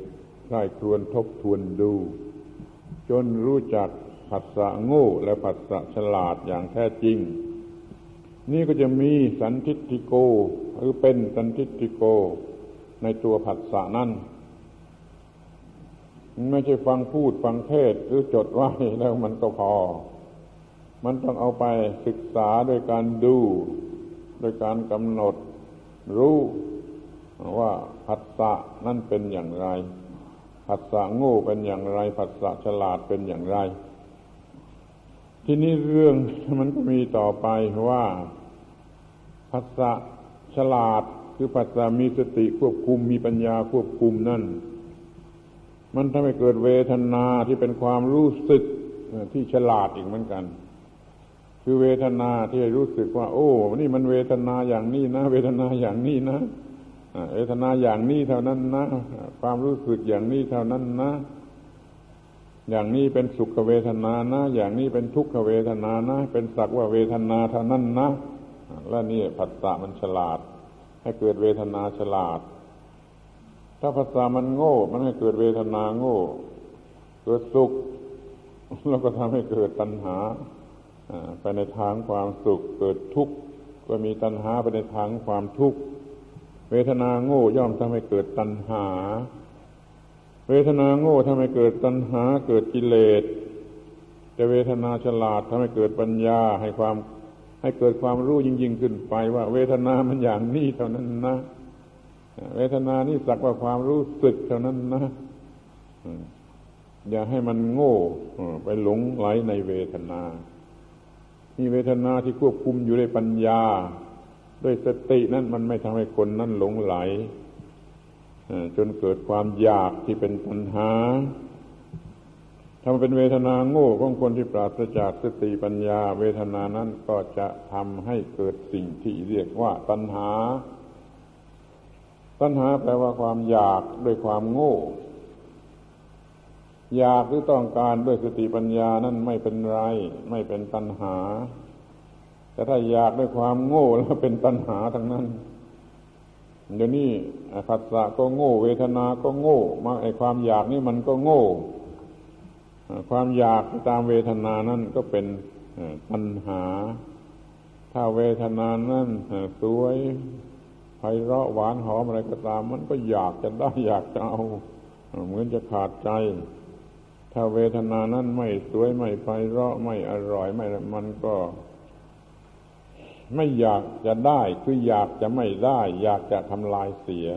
ใช้ครวนทบทวนดู จนรู้จักผัสสะโง่และผัสสะฉลาดอย่างแท้จริง นี่ก็จะมีสันทิติโก หรือเป็นสันทิติโก ในตัวผัสสะนั้น ไม่ใช่ฟังพูดฟังเทศหรือจดไว้แล้วมันก็พอ มันต้องเอาไปศึกษาโดยการดู โดยการกำหนดรู้ว่าผัสสะนั่นเป็นอย่างไรผัสสะโง่เป็นอย่างไรผัสสะฉลาดเป็นอย่างไร ทีนี้เรื่องมันก็มีต่อไปว่าผัสสะฉลาดคือผัสสะมีสติควบคุมมีปัญญาควบคุมนั่น มันทำให้เกิดเวทนาที่เป็นความรู้สึกที่ฉลาดอีกเหมือนกัน คือเวทนาที่รู้สึกว่า โอ้ นี่มันเวทนาอย่างนี้นะ เวทนาอย่างนี้นะเวทนาอย่างนี้เท่านั้นนะ ความรู้สึกอย่างนี้เท่านั้นนะ อย่างนี้เป็นสุขเวทนานะ อย่างนี้เป็นทุกขเวทนานะ เป็นสักว่าเวทนาเท่านั้นนะ และนี่ผัสสะมันฉลาด ให้เกิดเวทนาฉลาด ถ้าภาษามันโง่ มันให้เกิดเวทนาโง่ เกิดสุข แล้วก็ทำให้เกิดตัณหาไปในทางความสุข เกิดทุกข์ก็มีตัณหาไปในทางความทุกข์เวทนาโง่ย่อมทำให้เกิดตัณหา เวทนาโง่ทำให้เกิดตัณหา เกิดกิเลสแต่เวทนาฉลาดทำให้เกิดปัญญาให้ความให้เกิดความรู้ยิ่งยิ่งขึ้นไปว่า เวทนามันอย่างนี้เท่านั้นนะ เวทนานี่สักว่าความรู้สึกเท่านั้นนะอย่าให้มันโง่ไปหลงไหลในเวทนามีเวทนาที่ควบคุมอยู่ในปัญญา ด้วยสตินั้นมันไม่ทำให้คนนั้นหลงไหลจนเกิดความอยากที่เป็นปัญหาถ้ามันเป็นเวทนาโง่ของคนที่ปราศจากสติปัญญา เวทนานั้นก็จะทำให้เกิดสิ่งที่เรียกว่าตัณหา ตัณหาแปลว่าความอยากด้วยความโง่ อยากหรือต้องการด้วยสติปัญญานั้นไม่เป็นไร ไม่เป็นตัณหา แต่ถ้าอยากด้วยความโง่แล้วเป็นตัณหาทั้งนั้นเดี๋ยวนี้ผัสสะก็โง่ เวทนาก็โง่มาไอความอยากนี่มันก็โง่ ความอยากตามเวทนานั่นก็เป็นปัญหา ถ้าเวทนานั่นสวย ไพเราะหวานหอมอะไรก็ตาม มันก็อยากจะได้อยากจะเอา เหมือนจะขาดใจ ถ้าเวทนานั้นไม่สวยไม่ไพเราะไม่อร่อยไม่มันก็ ไม่อยากจะได้คืออยากจะไม่ได้ อยากจะทำลายเสีย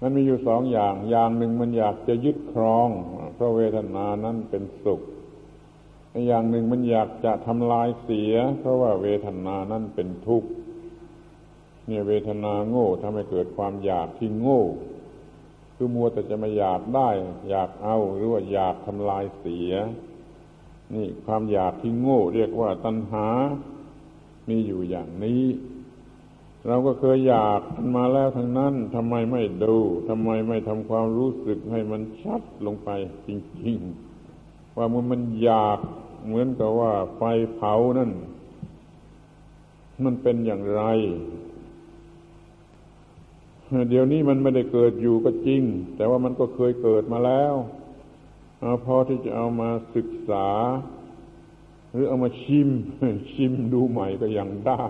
มันมีอยู่สองอย่าง อย่างหนึ่งมันอยากจะยึดครอง เพราะเวทนานั้นเป็นสุขอย่างหนึ่งมันอยากจะทำลายเสีย เพราะว่าเวทนานั้นเป็นทุกข์ เนี่ยเวทนาโง่ทำให้เกิดความอยากที่โง่ คือมัวแต่จะมาอยากได้ อยากเอาหรือว่าอยากทำลายเสีย นี่ความอยากที่โง่ เรียกว่าตัณหา มีอยู่อย่างนี้ เราก็เคยอยากมาแล้วทั้งนั้นทำไมไม่ดูทำไมไม่ทำความรู้สึกให้มันชัดลงไปจริงๆ ว่ามันมันอยากเหมือนกับว่าไฟเผานั่น มันเป็นอย่างไร เดี๋ยวนี้มันไม่ได้เกิดอยู่ก็จริง แต่ว่ามันก็เคยเกิดมาแล้วพอที่จะเอามาศึกษา หรือเอามาชิม ชิมดูใหม่ก็ยังได้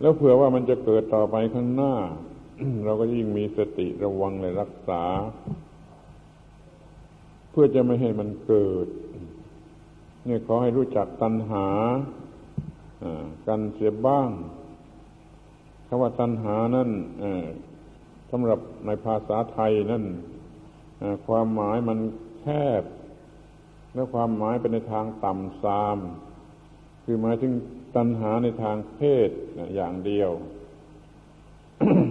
แล้วเผื่อว่ามันจะเกิดต่อไปข้างหน้า เราก็ยิ่งมีสติระวังเลยรักษา เพื่อจะไม่ให้มันเกิดเนี่ยขอให้รู้จักตัณหากันเสียบ้าง คำว่าตัณหานั่นสำหรับในภาษาไทยนั่นความหมายมันแคบ แล้วความหมายเป็นในทางต่ำซาม คือหมายถึงตัณหาในทางเพศอย่างเดียว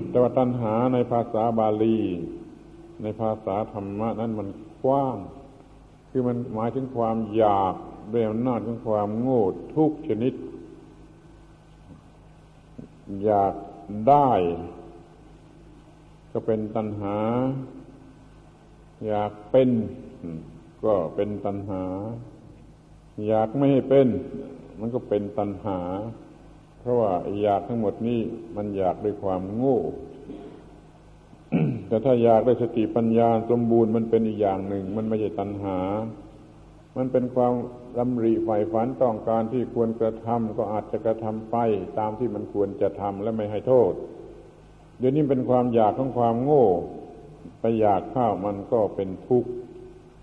แต่ว่าตัณหาในภาษาบาลี ในภาษาธรรมะนั้นมันกว้าง คือมันหมายถึงความอยากด้วยอำนาจของความโง่ทุกชนิด อยาก ได้ ก็เป็นตัณหา อยากเป็น ก็เป็นตัณหา อยากไม่ให้เป็น มันก็เป็นตัณหา เพราะว่าอยากทั้งหมดนี้มันอยากด้วยความโง่แต่ถ้าอยากด้วยสติปัญญาสมบูรณ์มันเป็นอีกอย่างหนึ่ง มันไม่ใช่ตัณหา มันเป็นความรำริใฝ่ฝันต้องการที่ควรกระทำก็อาจจะกระทำไป ตามที่มันควรจะทำและไม่ให้โทษ เดี๋ยวนี้เป็นความอยากของความโง่ ไปอยากข้าวมันก็เป็นทุกข์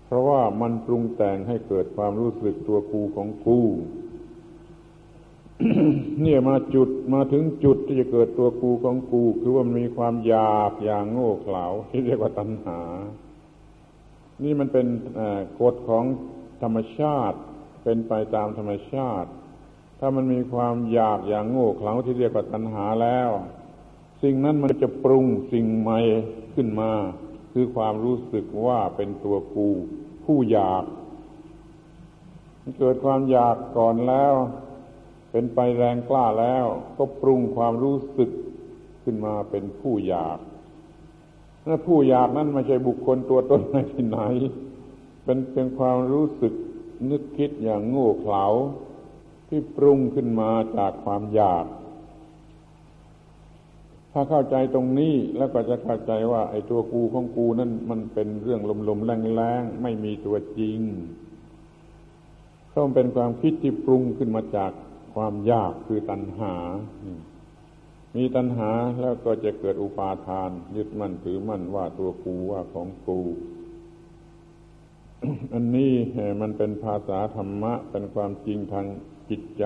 เพราะว่ามันปรุงแต่งให้เกิดความรู้สึกตัวกูของกูเนี่ยมาจุดมาถึงจุดที่จะเกิดตัวกูของกู คือว่ามันมีความอยากอย่างโง่เขลาที่เรียกว่าตัณหา นี่มันเป็นกฎของ ธรรมชาติ เป็นไปตามธรรมชาติ ถ้ามันมีความอยากอย่างโง่เขลาที่เรียกว่าตัณหาแล้ว สิ่งนั้นมันจะปรุงสิ่งใหม่ขึ้นมา คือความรู้สึกว่าเป็นตัวกูผู้อยากเกิดความอยากก่อนแล้ว เป็นไปแรงกล้าแล้ว ก็ปรุงความรู้สึกขึ้นมาเป็นผู้อยากนั่นผู้อยากนั้นไม่ใช่บุคคลตัวตนในที่ไหน เป็นเป็นความรู้สึกนึกคิดอย่างโง่เขลาที่ปรุงขึ้นมาจากความอยาก ถ้าเข้าใจตรงนี้แล้วก็จะเข้าใจว่า ไอ้ตัวกูของกูนั่นมันเป็นเรื่องลมๆแรงๆไม่มีตัวจริงเพราะมันเป็นความคิดที่ปรุงขึ้นมาจากความยากคือตัณหา มีตัณหาแล้วก็จะเกิดอุปาทาน ยึดมั่นถือมั่นว่าตัวกูว่าของกู อันนี้มันเป็นภาษาธรรมะ เป็นความจริงทางจิตใจ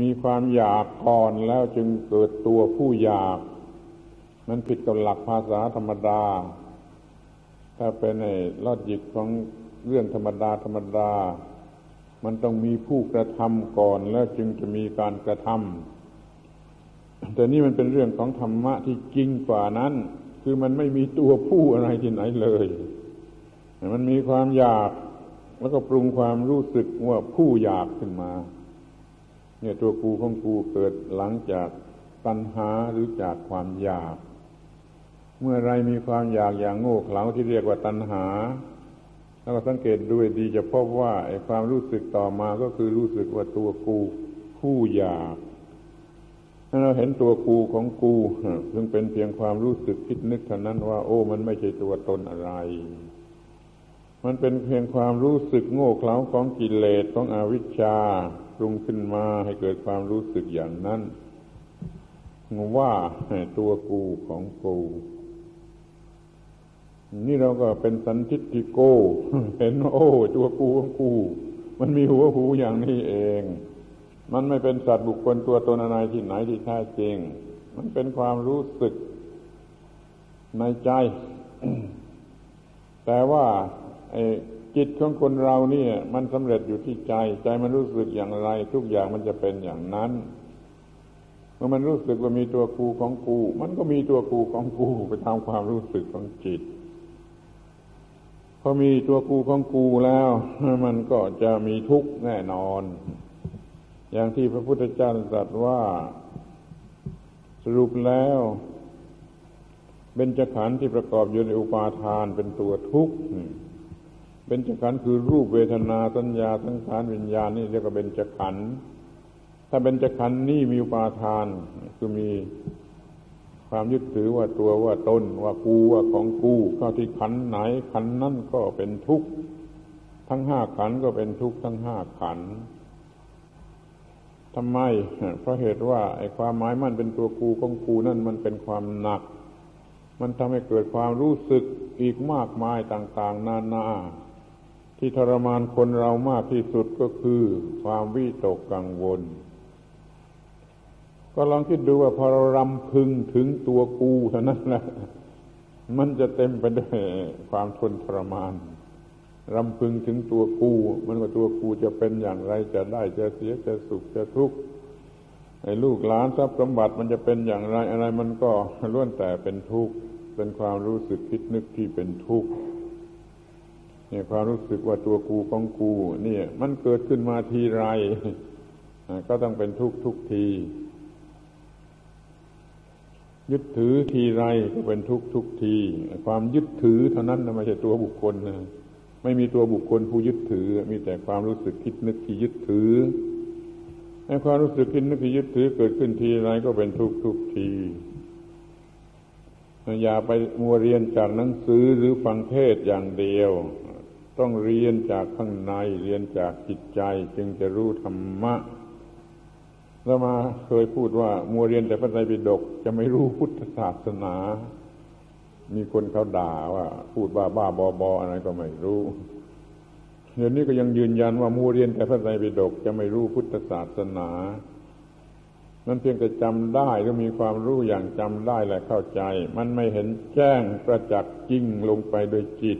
มีความอยากก่อนแล้วจึงเกิดตัวผู้อยาก มันผิดกับหลักภาษาธรรมดา ถ้าเป็นในลอจิกของเรื่องธรรมดาธรรมดา มันต้องมีผู้กระทำก่อนแล้วจึงจะมีการกระทำแต่นี่มันเป็นเรื่องของธรรมะที่จริงกว่านั้น คือมันไม่มีตัวผู้อะไรที่ไหนเลย มันมีความอยากแล้วก็ปรุงความรู้สึกว่าผู้อยากขึ้นมา เนี่ยตัวกูของกูเกิดหลังจากปัญหาหรือจากความอยาก เมื่อไรมีความอยากอย่างโง่เขลาที่เรียกว่าตัณหา แล้วก็สังเกตด้วยดีจะพบว่าไอ้ความรู้สึกต่อมาก็คือรู้สึกว่าตัวกูผู้อยากถ้าเราเห็นตัวกูของกูซึ่งเป็นเพียงความรู้สึกคิดนึกเท่านั้นว่า โอ้ มันไม่ใช่ตัวตนอะไร มันเป็นเพียงความรู้สึกโง่เขลาของกิเลสของอวิชชาปรุงขึ้นมาให้เกิดความรู้สึกอย่างนั้นว่าตัวกูของกูนี่เราก็เป็นสันทิฏฐิโก เห็นโอ้ตัวกูของกู มันมีหัวหูอย่างนี้เอง มันไม่เป็นสัตว์บุคคลตัวตนอะไรที่ไหนที่แท้จริง มันเป็นความรู้สึกในใจ แต่ว่า จิตของคนเราเนี่ย มันสำเร็จอยู่ที่ใจ ใจมันรู้สึกอย่างไร ทุกอย่างมันจะเป็นอย่างนั้น เมื่อมันรู้สึกว่ามีตัวกูของกู มันก็มีตัวกูของกูไปตามความรู้สึกของจิตพอมีตัวกูของกูแล้ว มันก็จะมีทุกข์แน่นอน อย่างที่พระพุทธเจ้าตรัสว่าสรุปแล้วเบญจขันธ์ที่ประกอบอยู่ในอุปาทานเป็นตัวทุกข์ เบญจขันธ์คือรูปเวทนาสัญญาสังขารวิญญาณนี่เรียกว่าเบญจขันธ์ถ้าเบญจขันธ์นี่มีอุปาทาน คือมีความยึดถือว่าตัวว่าตนว่ากูว่าของกูเข้าที่ขันไหนขันนั่นก็เป็นทุกข์ทั้งห้าขันก็เป็นทุกข์ทั้งห้าขันทำไม เพราะเหตุว่าไอ้ความหมายมันเป็นตัวกูของกูนั่นมันเป็นความหนัก มันทำให้เกิดความรู้สึกอีกมากมายต่าง ๆ นานา ที่ทรมานคนเรามากที่สุดก็คือความวิตกกังวล ก็ลองคิดดูว่าพอเรารำพึงถึงตัวกูเท่านั้นแหละมันจะเต็มไปด้วยความทนทรมานรำพึงถึงตัวกูมันว่าตัวกูจะเป็นอย่างไรจะได้จะเสียจะสุขจะทุกข์ไอ้ลูกหลานทรัพย์สมบัติมันจะเป็นอย่างไรอะไรมันก็ล้วนแต่เป็นทุกข์เป็นความรู้สึกคิดนึกที่เป็นทุกข์ เนี่ยความรู้สึกว่าตัวกูของกู เนี่ย มันเกิดขึ้นมาทีไร ก็ต้องเป็นทุกทุกที ยึดถือทีไรก็เป็นทุกทุกที ความยึดถือเท่านั้นไม่ใช่ตัวบุคคลนะไม่มีตัวบุคคลผู้ยึดถือ มีแต่ความรู้สึกคิดนึกที่ยึดถือให้ความรู้สึกคิดนึกที่ยึดถือเกิดขึ้นทีไรก็เป็นทุกทุกทีอย่าไปมัวเรียนจากหนังสือหรือฟังเทศอย่างเดียว ต้องเรียนจากข้างในเรียนจากจิตใจจึงจะรู้ธรรมะแล้วมาเคยพูดว่า มัวเรียนแต่พระไตรปิฎกจะไม่รู้พุทธศาสนา มีคนเขาด่าว่า พูดบ้าบ้าบอบออะไรก็ไม่รู้เดี๋ยวนี้ก็ยังยืนยันว่ามูเรียนแต่พระไตรปิฎกจะไม่รู้พุทธศาสนานั่นเพียงแต่จำได้ก็มีความรู้อย่างจำได้และเข้าใจ มันไม่เห็นแจ้งประจักษ์จริงลงไปโดยจิต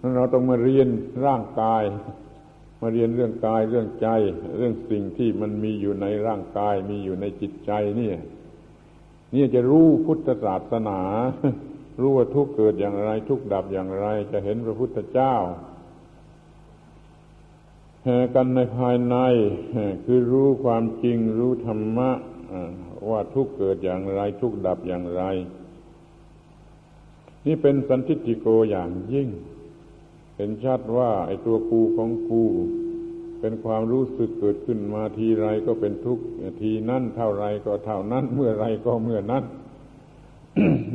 นั้นเราต้องมาเรียนร่างกาย มาเรียนเรื่องกายเรื่องใจ เรื่องสิ่งที่มันมีอยู่ในร่างกาย มีอยู่ในจิตใจนี่นี่จะรู้พุทธศาสนา รู้ว่าทุกเกิดอย่างไร ทุกดับอย่างไร จะเห็นพระพุทธเจ้ากันในภายในคือรู้ความจริงรู้ธรรมะว่าทุกเกิดอย่างไร ทุกดับอย่างไร นี่เป็นสันทิฏฐิโกอย่างยิ่ง เห็นชัดว่าไอ้ตัวกูของกู เป็นความรู้สึกเกิดขึ้นมาทีไรก็เป็นทุกข์ทีนั่นเท่าไรก็เท่านั้น เมื่อไรก็เมื่อนั้น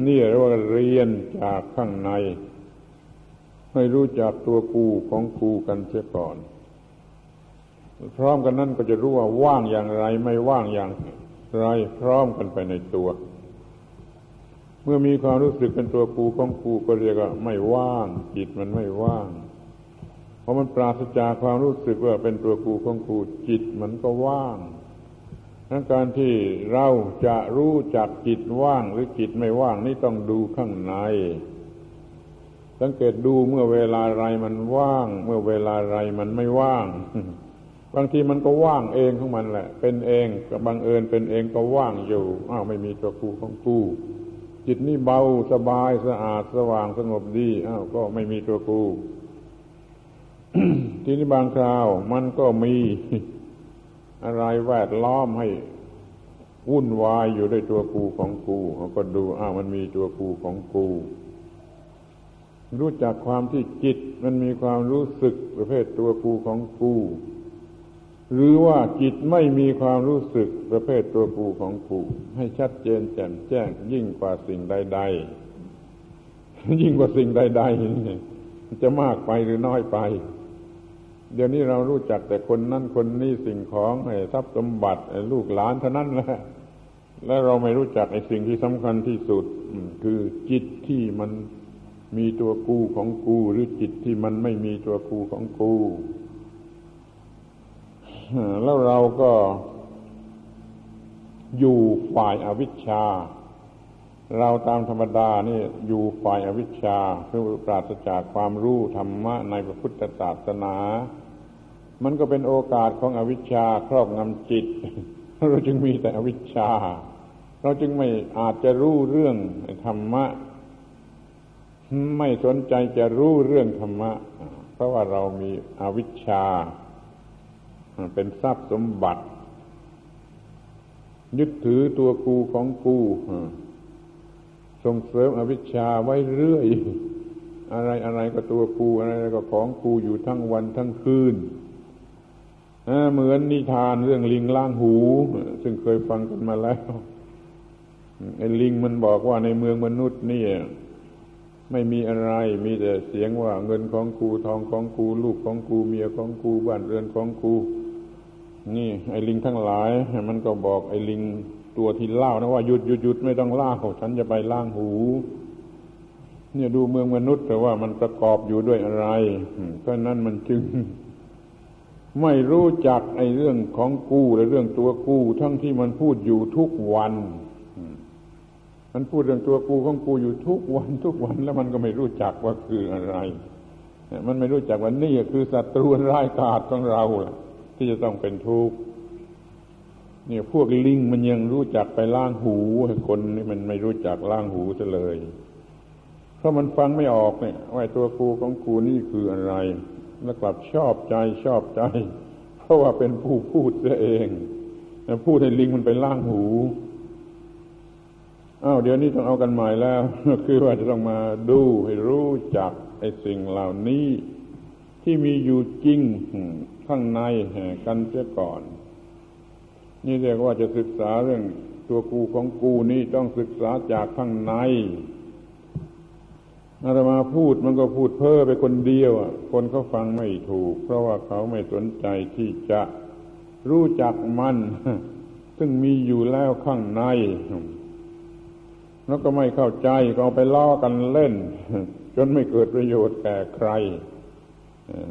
นี่เรียกว่าเรียนจากข้างใน ให้รู้จักตัวกูของกูกันเสียก่อน พร้อมกันนั้นก็จะรู้ว่าว่างอย่างไร ไม่ว่างอย่างไร พร้อมกันไปในตัว เมื่อมีความรู้สึกเป็นตัวกูของกูก็เรียกว่าไม่ว่าง จิตมันไม่ว่าง เพราะมันปราศจากความรู้สึกว่าเป็นตัวกูของกูจิตมันก็ว่างทั้งการที่เราจะรู้จักจิตว่างหรือจิตไม่ว่างนี่ต้องดูข้างใน สังเกตดูเมื่อเวลาไรมันว่าง เมื่อเวลาไรมันไม่ว่าง บางทีมันก็ว่างเองของมันแหละ เป็นเองกับบังเอิญเป็นเองก็ว่างอยู่อ้าวไม่มีตัวกูของกู จิตนี่เบาสบายสะอาดสว่างสงบดีอ้าวก็ไม่มีตัวกู ทีนี้บางคราวมันก็มีอะไรแวดล้อมให้วุ่นวายอยู่ด้วยตัวกูของกูเขาก็ดูอ้าวมันมีตัวกูของกู รู้จักความที่จิตมันมีความรู้สึกประเภทตัวกูของกู หรือว่าจิตไม่มีความรู้สึกประเภทตัวกูของกูให้ชัดเจนแจ่มแจ้ง ยิ่งกว่าสิ่งใด ๆ ยิ่งกว่าสิ่งใดๆจะมากไปหรือน้อยไป เดี๋ยวนี้เรารู้จักแต่คนนั้นคนนี้สิ่งของไอ้ทรัพย์สมบัติไอ้ลูกหลานเท่านั้นแหละและเราไม่รู้จักไอ้สิ่งที่สำคัญที่สุดคือจิตที่มันมีตัวกูของกู หรือจิตที่มันไม่มีตัวกูของกู แล้วเราก็อยู่ฝ่ายอาวิชชา เราตามธรรมดานี่อยู่ฝ่ายอาวิชชาคือปราศจากความรู้ธรรมะในพระพุทธศาสนา มันก็เป็นโอกาสของอวิชชาครอบงำจิต เราจึงมีแต่อวิชชา เราจึงไม่อาจจะรู้เรื่องธรรมะ ไม่สนใจจะรู้เรื่องธรรมะ เพราะว่าเรามีอวิชชา เป็นทรัพย์สมบัติ ยึดถือตัวกูของกูส่งเสริมอวิชชาไว้เรื่อย อะไรอะไรก็ตัวกูอะไรก็ของกูอยู่ทั้งวันทั้งคืนเหมือนนิทานเรื่องลิงล่างหู ซึ่งเคยฟังกันมาแล้วไอ้ลิงมันบอกว่าในเมืองมนุษย์นี่ไม่มีอะไร มีแต่เสียงว่าเงินของกูทองของกู ลูกของกูเมียของกูบ้านเรือนของกู นี่ไอ้ลิงทั้งหลาย มันก็บอกไอ้ลิงตัวที่เล่านะว่าหยุดหยุดหยุดไม่ต้องล่าฉันจะไปล่างหู เนี่ยดูเมืองมนุษย์แต่ว่ามันประกอบอยู่ด้วยอะไรเพราะนั้นมันจึง ไม่รู้จักไอ้เรื่องของกู้และเรื่องตัวกู้ทั้งที่มันพูดอยู่ทุกวันมันพูดเรื่องตัวกูของกูอยู่ทุกวันทุกวันแล้วมันก็ไม่รู้จักว่าคืออะไร มันไม่รู้จักว่านี่คือศัตรูร้ายกาจของเรา ที่จะต้องเป็นทุกข์เนี่ยพวกลิงมันยังรู้จักไปล้างหูคนนี่มันไม่รู้จักล้างหูซะเลย เพราะมันฟังไม่ออกเนี่ยว่าตัวกูของกูนี่คืออะไร แล้วกลับชอบใจชอบใจ เพราะว่าเป็นผู้พูดซะเองพูดให้ลิงมันไปล้างหูอ้าวเดี๋ยวนี้ต้องเอากันใหม่แล้ว คือว่าจะต้องมาดูให้รู้จักไอ้สิ่งเหล่านี้ ที่มีอยู่จริง ข้างในกันเสียก่อน นี่เรียกว่าจะศึกษาเรื่องตัวกูของกูนี่ต้องศึกษาจากข้างในอาตมาพูดมันก็พูดเพ้อไปคนเดียวคนเขาฟังไม่ถูก เพราะว่าเขาไม่สนใจที่จะรู้จักมัน ซึ่งมีอยู่แล้วข้างใน แล้วก็ไม่เข้าใจก็เอาไปล้อกันเล่น จนไม่เกิดประโยชน์แก่ใคร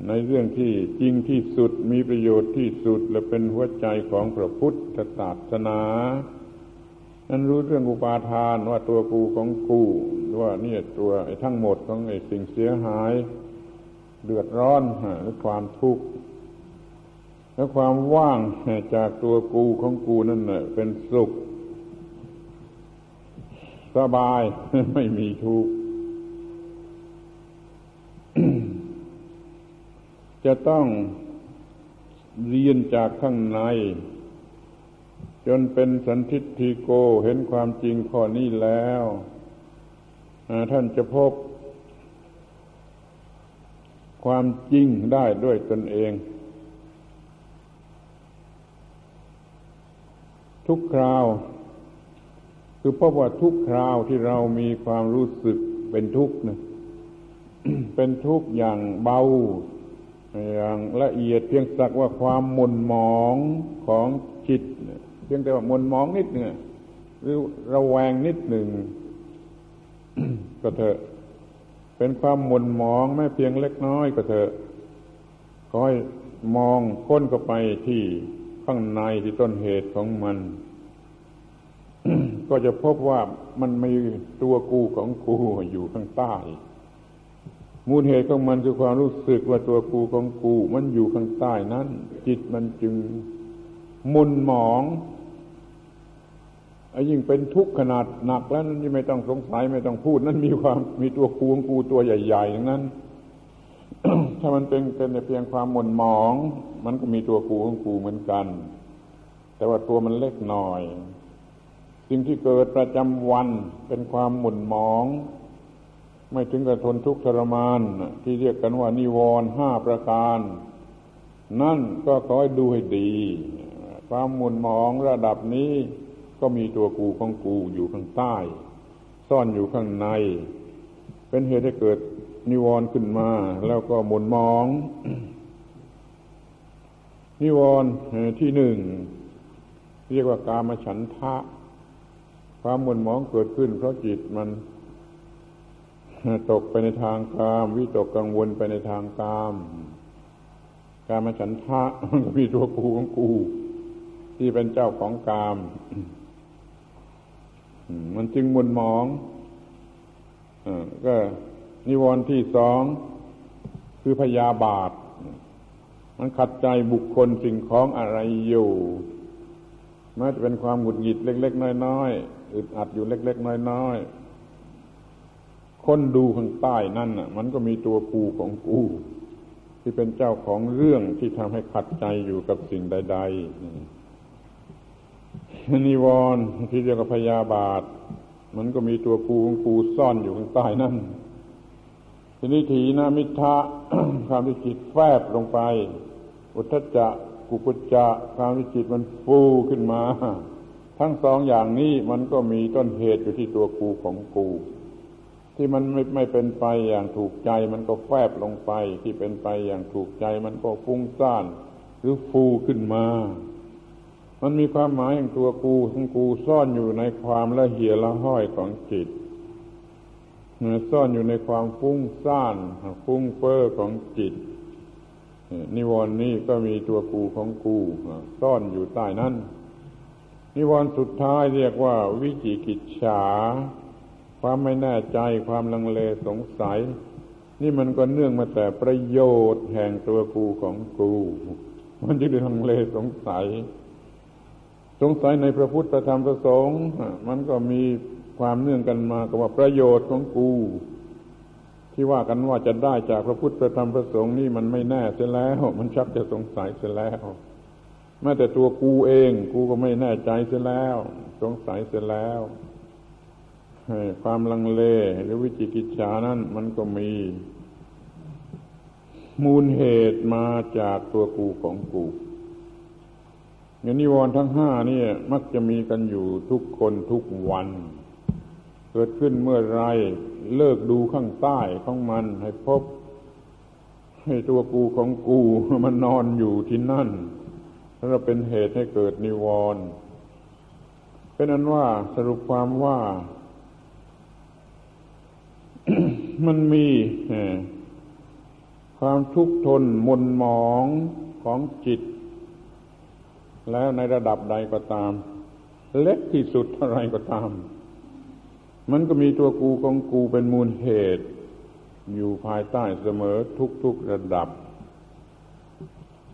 ในเรื่องที่จริงที่สุดมีประโยชน์ที่สุดและเป็นหัวใจของพระพุทธศาสนา นั้นรู้เรื่องอุปาทานว่าตัวกูของกูว่านี่ตัวไอ้ทั้งหมดของไอ้สิ่งเสียหาย เดือดร้อนหรือความทุกข์และความว่างจากตัวกูของกูนั่นเป็นสุข สบายไม่มีทุกข์ จะต้องเรียนจากข้างใน จนเป็นสันทิฏฐิโกเห็นความจริงข้อนี้แล้วท่านจะพบความจริงได้ด้วยตนเอง ทุกคราว คือพบว่าทุกคราวที่เรามีความรู้สึกเป็นทุกข์นะเป็นทุกข์อย่างเบา อย่างละเอียดเพียงสักว่าความหม่นหมองของจิต เพียงแต่ว่าหม่นหมองนิดหนึ่งหรือระแวงนิดหนึ่งก็เถอะ เป็นความหม่นหมองแม้เพียงเล็กน้อยก็เถอะคอยมองค้นเข้าไปที่ข้างในที่ต้นเหตุของมัน ก็จะพบว่ามันมีตัวกูของกูอยู่ข้างใต้ มูลเหตุของมันคือความรู้สึกว่าตัวกูของกู มันอยู่ข้างใต้นั้น จิตมันจึงมุนหมองไอ้ยิ่งเป็นทุกข์ขนาดหนักแล้วนั่นไม่ต้องสงสัยไม่ต้องพูด นั่นมีความมีตัวกูของกูตัวใหญ่ๆอย่างนั้น ถ้ามันเป็นเป็นเพียงความหม่นหมอง มันก็มีตัวกูของกูเหมือนกัน แต่ว่าตัวมันเล็กหน่อย สิ่งที่เกิดประจำวันเป็นความหมุนหมอง ไม่ถึงกับทนทุกข์ทรมาน ที่เรียกกันว่านิวรณ์ห้าประการ นั่นก็ขอให้ดูให้ดี ความหมุนหมองระดับนี้ก็มีตัวกูของกูอยู่ข้างใต้ ซ่อนอยู่ข้างใน เป็นเหตุให้เกิดนิวรณ์ขึ้นมา แล้วก็หมุนมอง นิวรณ์ที่หนึ่งเรียกว่ากามฉันทะ ความหมุนมองเกิดขึ้นเพราะจิตมัน ตกไปในทางกามวิตกกังวลไปในทางกามการมาฉันทะมันก็มีตัวกูของกู ที่เป็นเจ้าของกาม มันจึงมุนมองก็นิวรณ์ที่สอง คือพยาบาท มันขัดใจบุคคลสิ่งของอะไรอยู่แม้จะเป็นความหงุดหงิดเล็ก ๆ น้อยๆอึดอัดอยู่เล็ก ๆ น้อยๆ คนดูข้างใต้นั่นน่ะ มันก็มีตัวกูของกู ที่เป็นเจ้าของเรื่องที่ทำให้ขัดใจอยู่กับสิ่งใด ๆนิวรณ์ที่เรียกว่าพยาบาท มันก็มีตัวกูของกูซ่อนอยู่ข้างใต้นั่นทีนี้ถีนามิทะความที่จิตแฟบลงไป อุทจจะกุกุจจะความที่จิตมันฟูขึ้นมา ทั้งสองอย่างนี้มันก็มีต้นเหตุอยู่ที่ตัวกูของกู ที่มันไม่ไม่เป็นไปอย่างถูกใจ มันก็แฟบลงไป ที่เป็นไปอย่างถูกใจ มันก็ฟุ้งซ่าน หรือฟูขึ้นมา มันมีความหมายอย่างตัวกูทั้งกูซ่อนอยู่ในความละเหี่ยละห้อยของจิตซ่อนอยู่ในความฟุ้งซ่านฟุ้งเฟ้อของจิตนิวรณ์นี้ก็มีตัวกูของกูซ่อนอยู่ใต้นั้นนิวรณ์สุดท้ายเรียกว่าวิจิกิจฉา ความไม่แน่ใจความลังเลสงสัย นี่มันก็เนื่องมาแต่ประโยชน์แห่งตัวกูของกู มันจึงลังเลสงสัย สงสัยในพระพุทธธรรมประสงค์มันก็มีความเนื่องกันมากับว่าประโยชน์ของกู ที่ว่ากันว่าจะได้จากพระพุทธธรรมประสงค์นี่มันไม่แน่เสียแล้ว มันชักจะสงสัยเสียแล้วแม้แต่ตัวกูเอง กูก็ไม่แน่ใจเสียแล้ว สงสัยเสียแล้ว ความลังเลหรือวิจิกิจฉานั้นมันก็มี มูลเหตุมาจากตัวกูของกูอย่างนิวรณ์ทั้งห้านี่มักจะมีกันอยู่ทุกคนทุกวัน เกิดขึ้นเมื่อไรเลิกดูข้างใต้ของมันให้พบ ให้ตัวกูของกูมันนอนอยู่ที่นั่นแล้วเป็นเหตุให้เกิดนิวรณ์เป็นอันว่าสรุปความว่า มันมีความทุกข์ทนมนหมองของจิต แล้วในระดับใดก็ตาม เล็กที่สุดเท่าไรก็ตาม มันก็มีตัวกูของกูเป็นมูลเหตุ อยู่ภายใต้เสมอทุกๆระดับ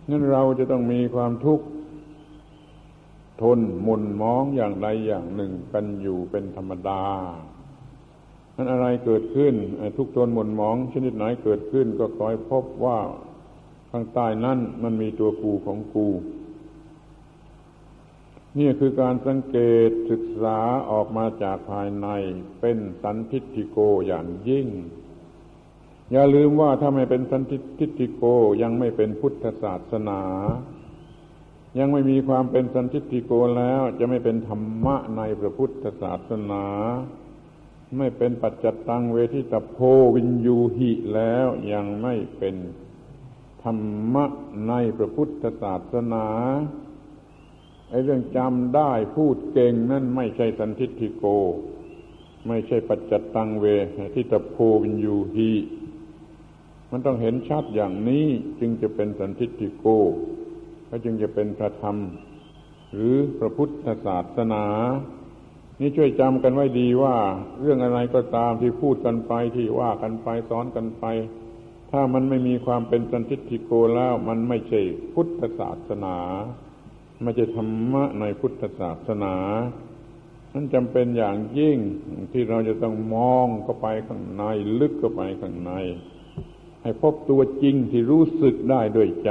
นั้นเราจะต้องมีความทุกข์ทนมนมองอย่างใดอย่างหนึ่งกันอยู่เป็นธรรมดา นั้นอะไรเกิดขึ้น ทุกตนหม่นหมอง ชนิดไหนเกิดขึ้น ก็คอยพบว่าข้างใต้นั้นมันมีตัวกูของกูนี่คือการสังเกตศึกษาออกมาจากภายใน เป็นสันทิฐิโกอย่างยิ่ง อย่าลืมว่าถ้าไม่เป็นสันทิฐิโกยังไม่เป็นพุทธศาสนา ยังไม่มีความเป็นสันทิฐิโกแล้วจะไม่เป็นธรรมะในพระพุทธศาสนา ไม่เป็นปัจจตังเวทิตโพวินยูหิแล้วยังไม่เป็นธรรมะในพระพุทธศาสนาไอ้เรื่องจำได้พูดเก่งนั่นไม่ใช่สันทิฏิโก ไม่ใช่ปัจจตังเวทิตโพวินยูหิมันต้องเห็นชัดอย่างนี้จึงจะเป็นสันทิฏิโกก็จึงจะเป็นพระธรรม หรือพระพุทธศาสนา นี่ช่วยจำกันไว้ดีว่า เรื่องอะไรก็ตามที่พูดกันไปที่ว่ากันไปสอนกันไป ถ้ามันไม่มีความเป็นสันติทิโกแล้วมันไม่ใช่พุทธศาสนาไม่ใช่ธรรมะในพุทธศาสนานั้นจำเป็นอย่างยิ่งที่เราจะต้องมองเข้าไปข้างใน ลึกเข้าไปข้างใน ให้พบตัวจริงที่รู้สึกได้ด้วยใจ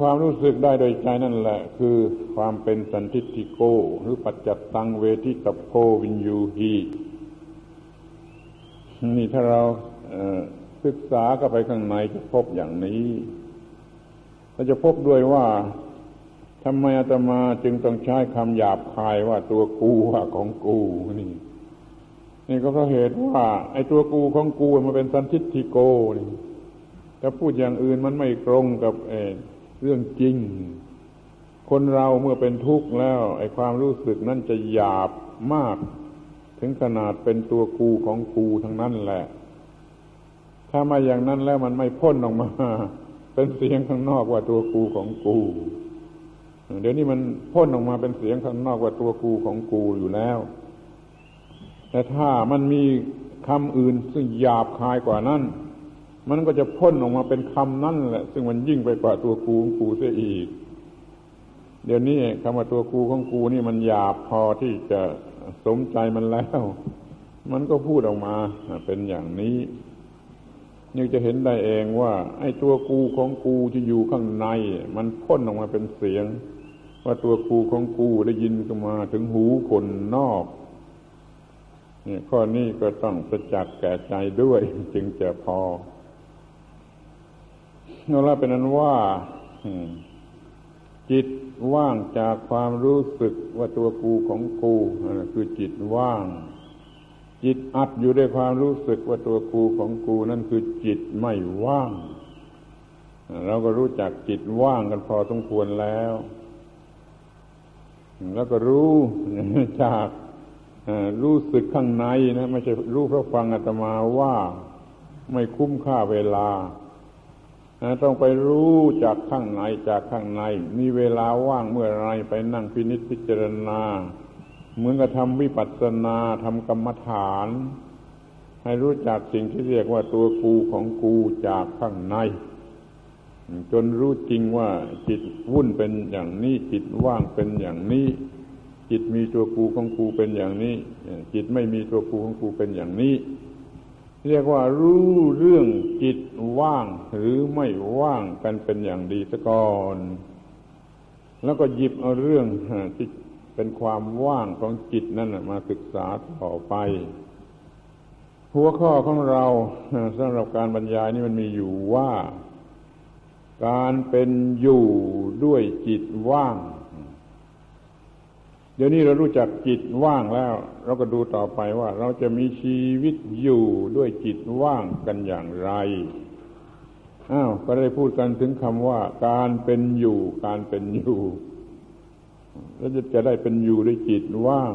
ความรู้สึกได้โดยใจนั่นแหละ คือความเป็นสันทิติโก หรือปัจจัตตังเวทิตโพวินยูฮีนี่ถ้าเราศึกษาก็ไปข้างในจะพบอย่างนี้เราจะพบด้วยว่าทำไมอาตมาจึงต้องใช้คำหยาบคายว่าตัวกูว่าของกูนี่นี่ก็เพราะเหตุว่า ไอ้ตัวกูของกูมันเป็นสันทิฏฐิโกนี่จะพูดอย่างอื่นมันไม่ตรงกับเอ เรื่องจริง คนเราเมื่อเป็นทุกข์แล้ว ไอ้ความรู้สึกนั่นจะหยาบมาก ถึงขนาดเป็นตัวกูของกูทั้งนั้นแหละ ถ้ามาอย่างนั้นแล้วมันไม่พ้นออกมา เป็นเสียงข้างนอกว่าตัวกูของกูเดี๋ยวนี้มันพ่นออกมาเป็นเสียงข้างนอกว่าตัวกูของกูอยู่แล้ว แต่ถ้ามันมีคำอื่นซึ่งหยาบคายกว่านั้น มันก็จะพ่นออกมาเป็นคำนั่นแหละ ซึ่งมันยิ่งไปกว่าตัวกูของกูเสียอีก เดี๋ยวนี้คำว่าตัวกูของกูนี่มันหยาบพอที่จะสมใจมันแล้ว มันก็พูดออกมาเป็นอย่างนี้นี่จะเห็นได้เองว่า ไอ้ตัวกูของกูที่อยู่ข้างใน มันพ่นออกมาเป็นเสียง ว่าตัวกูของกูได้ยินกันมาถึงหูคนนอกเนี่ยข้อนี้ก็ต้องประจักษ์แก่ใจด้วยจึงจะพอ เราละเป็นนั้นว่าจิตว่างจากความรู้สึกว่าตัวกูของกูคือจิตว่าง จิตอัดอยู่ด้วยความรู้สึกว่าตัวกูของกูนั่นคือจิตไม่ว่าง เราก็รู้จักจิตว่างกันพอสมควรแล้ว แล้วก็รู้จากรู้สึกข้างในนะไม่ใช่รู้เพราะฟังอาตมาว่า ไม่คุ้มค่าเวลา ต้องไปรู้จากข้างในจากข้างใน มีเวลาว่างเมื่อไรไปนั่งพินิจพิจารณา เหมือนกับทำวิปัสสนาทำกรรมฐาน ให้รู้จักสิ่งที่เรียกว่าตัวกูของกูจากข้างใน จนรู้จริงว่าจิตวุ่นเป็นอย่างนี้ จิตว่างเป็นอย่างนี้ จิตมีตัวกูของกูเป็นอย่างนี้ จิตไม่มีตัวกูของกูเป็นอย่างนี้ เรียกว่ารู้เรื่องจิตว่าง หรือไม่ว่างกันเป็นอย่างดีซะก่อน แล้วก็หยิบเอาเรื่องที่เป็นความว่างของจิตนั่นมาศึกษาต่อไป หัวข้อของเราสำหรับการบรรยายนี่มันมีอยู่ว่า การเป็นอยู่ด้วยจิตว่าง เดี๋ยวนี้เรารู้จักจิตว่างแล้ว เราก็ดูต่อไปว่า เราจะมีชีวิตอยู่ด้วยจิตว่างกันอย่างไรอ้าวก็ได้พูดกันถึงคำว่า การเป็นอยู่ การเป็นอยู่แล้วจะจะได้เป็นอยู่ด้วยจิตว่าง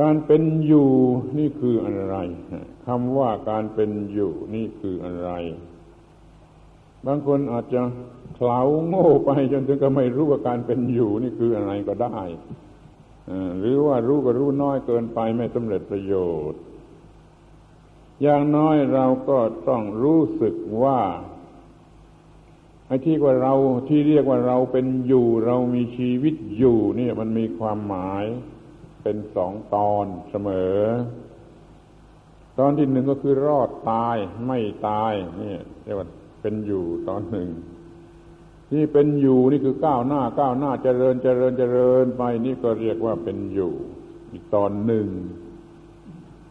การเป็นอยู่นี่คืออะไรคำว่าการเป็นอยู่นี่คืออะไร บางคนอาจจะเขลาโง่ไปจนถึงก็ไม่รู้ว่าการเป็นอยู่นี่คืออะไรก็ได้หรือว่ารู้ก็รู้น้อยเกินไปไม่สำเร็จประโยชน์ อย่างน้อยเราก็ต้องรู้สึกว่าไอ้ที่ว่าเราที่เรียกว่าเราเป็นอยู่ เรามีชีวิตอยู่นี่มันมีความหมายเป็นสองตอนเสมอ ตอนที่หนึ่งก็คือรอดตายไม่ตายนี่เรียกว่า เป็นอยู่ตอนหนึ่ง นี่เป็นอยู่นี่คือก้าวหน้าก้าวหน้าเจริญเจริญเจริญไปนี่ก็เรียกว่าเป็นอยู่ อีกตอนหนึ่ง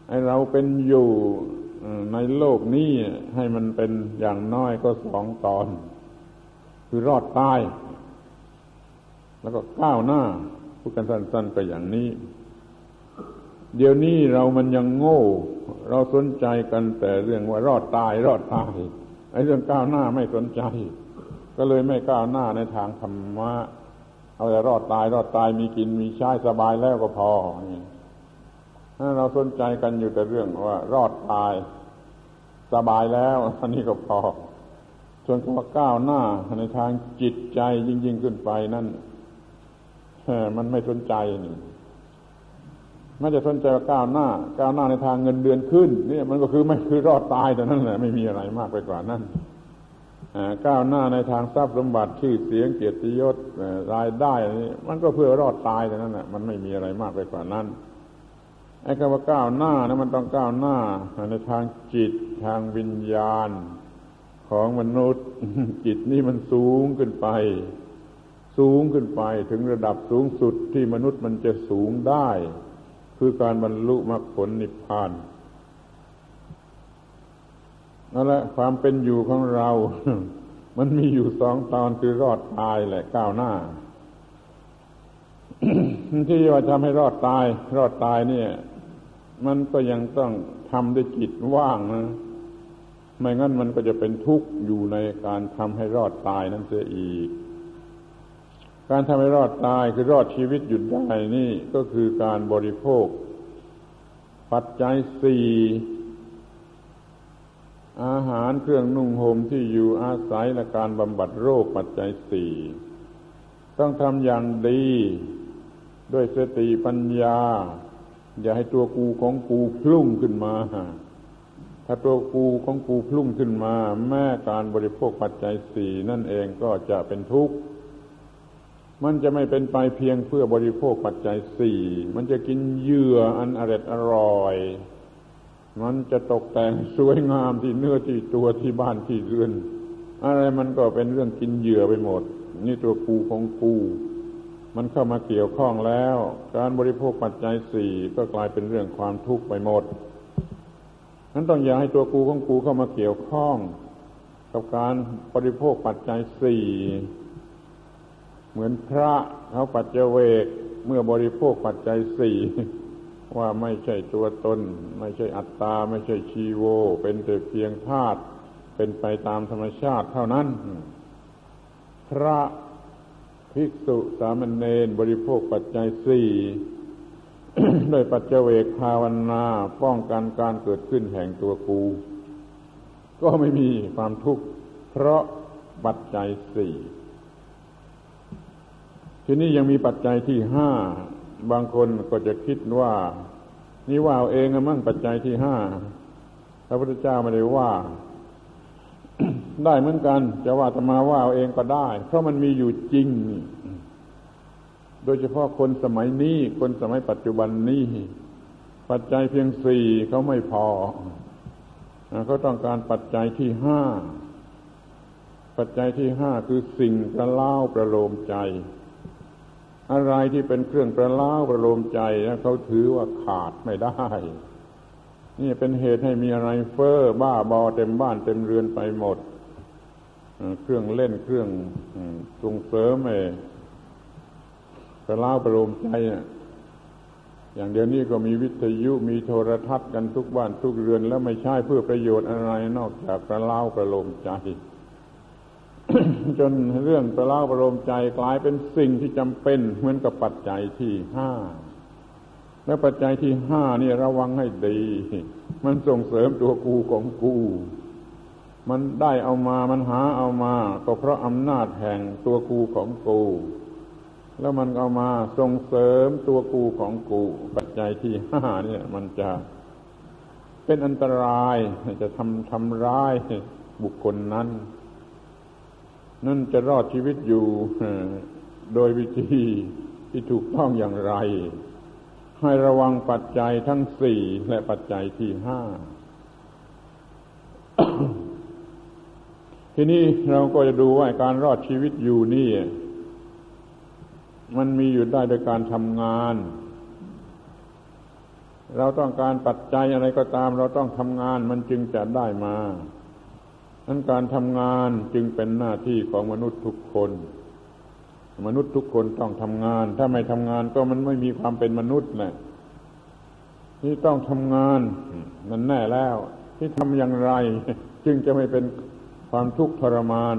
ไอเราเป็นอยู่ในโลกนี้ให้มันเป็นอย่างน้อยก็สองตอน คือรอดตาย แล้วก็ก้าวหน้าพูดกันสั้นๆไปอย่างนี้ เดี๋ยวนี้เรามันยังโง่ เราสนใจกันแต่เรื่องว่ารอดตาย รอดตาย ไอ้เรื่องก้าวหน้าไม่สนใจ ก็เลยไม่ก้าวหน้าในทางธรรมะเอาแต่รอดตายรอดตายมีกินมีใช้สบายแล้วก็พอนี่ถ้าเราสนใจกันอยู่แต่เรื่องว่า รอดตายสบายแล้วอันนี้ก็พอ ส่วนคำว่าก้าวหน้าในทางจิตใจยิ่งๆขึ้นไปนั่นมันไม่สนใจนี่ ไม่จะสนใจว่าก้าวหน้า ก้าวหน้าในทางเงินเดือนขึ้นนี่มันก็คือไม่คือรอดตายแต่นั้นแหละไม่มีอะไรมากไปกว่านั้นก้าวหน้าในทางทรัพย์สมบัติชื่อเสียงเกียรติยศรายได้นี่มันก็เพื่อรอดตายแต่นั้นแหละมันไม่มีอะไรมากไปกว่านั้นไอ้คำว่าก้าวหน้านะมันต้องก้าวหน้าในทางจิตทางวิญญาณของมนุษย์จิตนี่มันสูงขึ้นไป สูงขึ้นไปถึงระดับสูงสุดที่มนุษย์มันจะสูงได้ คือการบรรลุมรรคผลนิพพานนั่นแหละความเป็นอยู่ของเรา มันมีอยู่สองตอนคือรอดตายแหละก้าวหน้า ที่ว่าทำให้รอดตาย รอดตายเนี่ย มันก็ยังต้องทำด้วยจิตว่างนะไม่งั้นมันก็จะเป็นทุกข์อยู่ในการทำให้รอดตายนั่นเสียอีก การทำให้รอดตายคือรอดชีวิตหยุดได้นี่ก็คือการบริโภค ปัจจัยสี่อาหารเครื่องนุ่งห่มที่อยู่อาศัยและการบำบัดโรคปัจจัยสี่ต้องทำอย่างดี ด้วยสติปัญญา อย่าให้ตัวกูของกูพลุ่งขึ้นมา ถ้าตัวกูของกูพลุ่งขึ้นมา แม้การบริโภคปัจจัยสี่นั่นเองก็จะเป็นทุกข์ มันจะไม่เป็นไปเพียงเพื่อบริโภคปัจจัยสี่ มันจะกินเหยื่ออันอร็ดอร่อย มันจะตกแต่งสวยงามที่เนื้อที่ตัวที่บ้านที่เรือน อะไรมันก็เป็นเรื่องกินเหยื่อไปหมด นี่ตัวกูของกูมันเข้ามาเกี่ยวข้องแล้ว การบริโภคปัจจัยสี่ก็กลายเป็นเรื่องความทุกข์ไปหมดนั้นต้องอย่าให้ตัวกูของกูเข้ามาเกี่ยวข้อง กับการบริโภคปัจจัยสี่ เหมือนพระเขาปัจเจเวกเมื่อบริโภคปัจจัยสี่ว่าไม่ใช่ตัวตน ไม่ใช่อัตตา ไม่ใช่ชีโว เป็นแต่เพียงธาตุเป็นไปตามธรรมชาติเท่านั้น พระภิกษุสามเณรบริโภคปัจจัยสี่ด้วยปัจเจเวกภาวนาป้องกันการเกิดขึ้นแห่งตัวกู ก็ไม่มีความทุกข์เพราะปัจจัยสี่ ทีนี้ยังมีปัจจัยที่ห้าบางคนก็จะคิดว่า นี่ว่าเอาเองมั่งปัจจัยที่ห้าพระพุทธเจ้าไม่ได้ว่า ได้เหมือนกัน จะว่าธรรมาว่าเอาเองก็ได้ เพราะมันมีอยู่จริง โดยเฉพาะคนสมัยนี้ คนสมัยปัจจุบันนี้ปัจจัยเพียงสี่เขาไม่พอเขาต้องการปัจจัยที่ห้าปัจจัยที่ห้าคือสิ่งประเล่าประโลมใจ อะไรที่เป็นเครื่องประล่าประโลมใจเขาถือว่าขาดไม่ได้ นี่เป็นเหตุให้มีอะไรเฟอ้อบ้าบอเต็มบ้านเต็มเรือนไปหมดเครื่องเล่นเครื่องส่งเสริมเประล้าประโลมใจอย่างเดียวนี้ก็มีวิทยุมีโทรทัศน์กันทุกบ้านทุกเรือน แล้วไม่ใช่เพื่อประโยชน์อะไรนอกจากประล้าประโลมใจ จนเรื่องประล้าประโลมใจกลายเป็นสิ่งที่จำเป็นเหมือนกับปัจจัยที่ห้าและปัจจัยที่ห้านี่ระวังให้ดี มันส่งเสริมตัวกูของกู มันได้เอามามันหาเอามา ก็เพราะอำนาจแห่งตัวกูของกู แล้วมันเอามาส่งเสริมตัวกูของกู ปัจจัยที่ห้าเนี่ย มันจะเป็นอันตรายจะทำทำร้ายบุคคลนั้น นั่นจะรอดชีวิตอยู่โดยวิธีที่ถูกต้องอย่างไร ให้ระวังปัจจัยทั้งสี่และปัจจัยที่ห้าทีนี้เราก็จะดูว่าการรอดชีวิตอยู่นี่ มันมีอยู่ได้โดยการทำงาน เราต้องการปัจจัยอะไรก็ตาม เราต้องทำงานมันจึงจะได้มา นั้นการทำงานจึงเป็นหน้าที่ของมนุษย์ทุกคน มนุษย์ทุกคนต้องทำงาน ถ้าไม่ทำงานก็มันไม่มีความเป็นมนุษย์แหละที่ต้องทำงานมันแน่แล้ว ที่ทำอย่างไร จึงจะไม่เป็นความทุกข์ทรมาน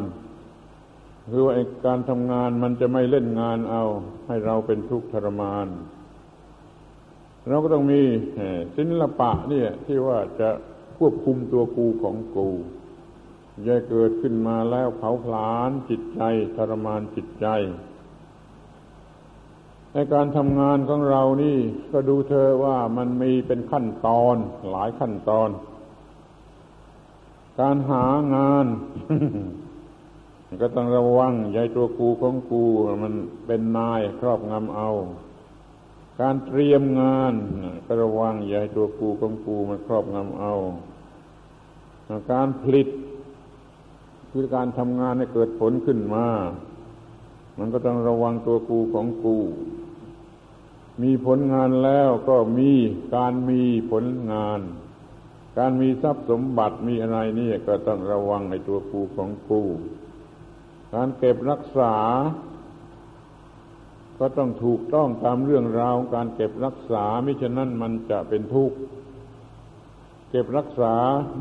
คือว่าการทำงานมันจะไม่เล่นงานเอา ให้เราเป็นทุกข์ทรมาน เราก็ต้องมีศิลปะเนี่ยที่ว่าจะควบคุมตัวกูของกู ย่าเกิดขึ้นมาแล้วเผาผลาญจิตใจทรมานจิตใจในการทำงานของเรานี่ก็ดูเธอว่ามันมีเป็นขั้นตอนหลายขั้นตอน การหางานก็ต้องระวังย่าตัวกูของกูมันเป็นนายครอบงำเอา การเตรียมงานก็ระวังย่าตัวกูของกูมันครอบงำเอา การผลิต คือการทำงานให้เกิดผลขึ้นมา มันก็ต้องระวังตัวกูของกู มีผลงานแล้วก็มีการมีผลงาน การมีทรัพย์สมบัติมีอะไรนี่ก็ต้องระวังในตัวกูของกู การเก็บรักษา ก็ต้องถูกต้องตามเรื่องราวการเก็บรักษา มิฉะนั้นมันจะเป็นทุกข์ เก็บรักษา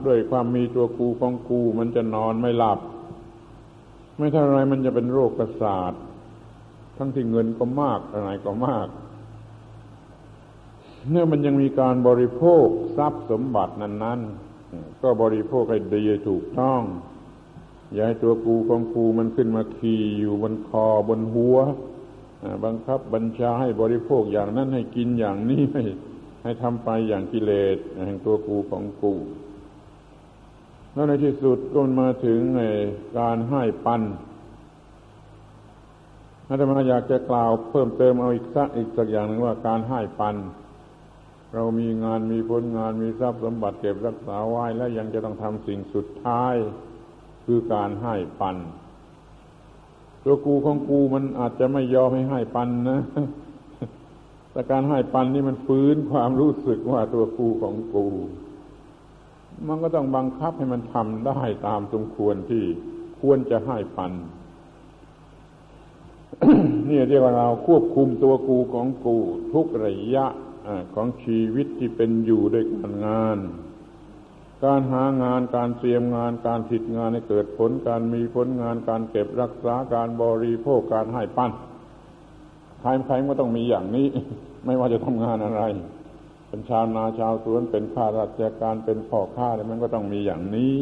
ด้วยความมีตัวกูของกู มันจะนอนไม่หลับ ไม่เท่าไรมันจะเป็นโรคประสาท ทั้งที่เงินก็มากอะไรก็มาก เมื่อมันยังมีการบริโภคทรัพย์สมบัตินั้น ๆ ก็บริโภคให้ดีถูกต้องอย่าให้ตัวกูของกูมันขึ้นมาขี่อยู่บนคอบนหัวบังคับบัญชาให้บริโภคอย่างนั้นให้กินอย่างนี้ ให้ทำไปอย่างกิเลสแห่งตัวกูของกูแล้วในที่สุดก็มาถึงในการให้ปันอาตมาอยากจะกล่าวเพิ่มเติมเอาอีกสักอีกสักอย่างหนึ่งว่าการให้ปัน เรามีงานมีผลงานมีทรัพย์สมบัติเก็บรักษาไว้และยังจะต้องทำสิ่งสุดท้ายคือการให้ปัน ตัวกูของกูมันอาจจะไม่ยอมให้ให้ปันนะ แต่การให้ปันนี่มันฟื้นความรู้สึกว่าตัวกูของกู มันก็ต้องบังคับให้มันทำได้ตามสมควรที่ควรจะให้ปันนี่เรียกว่าเราควบคุมตัวกูของกู ทุกระยะของชีวิตที่เป็นอยู่ด้วยการงาน การหางานการเตรียมงานการผิดงานให้เกิดผล การมีผลงานการเก็บรักษาการบริโภคการให้ปั้น ใครใครก็ต้องมีอย่างนี้ ไม่ว่าจะทำงานอะไร เป็นชาวนาชาวสวนเป็นข้าราชการเป็นพ่อค้าอะไรมันก็ต้องมีอย่างนี้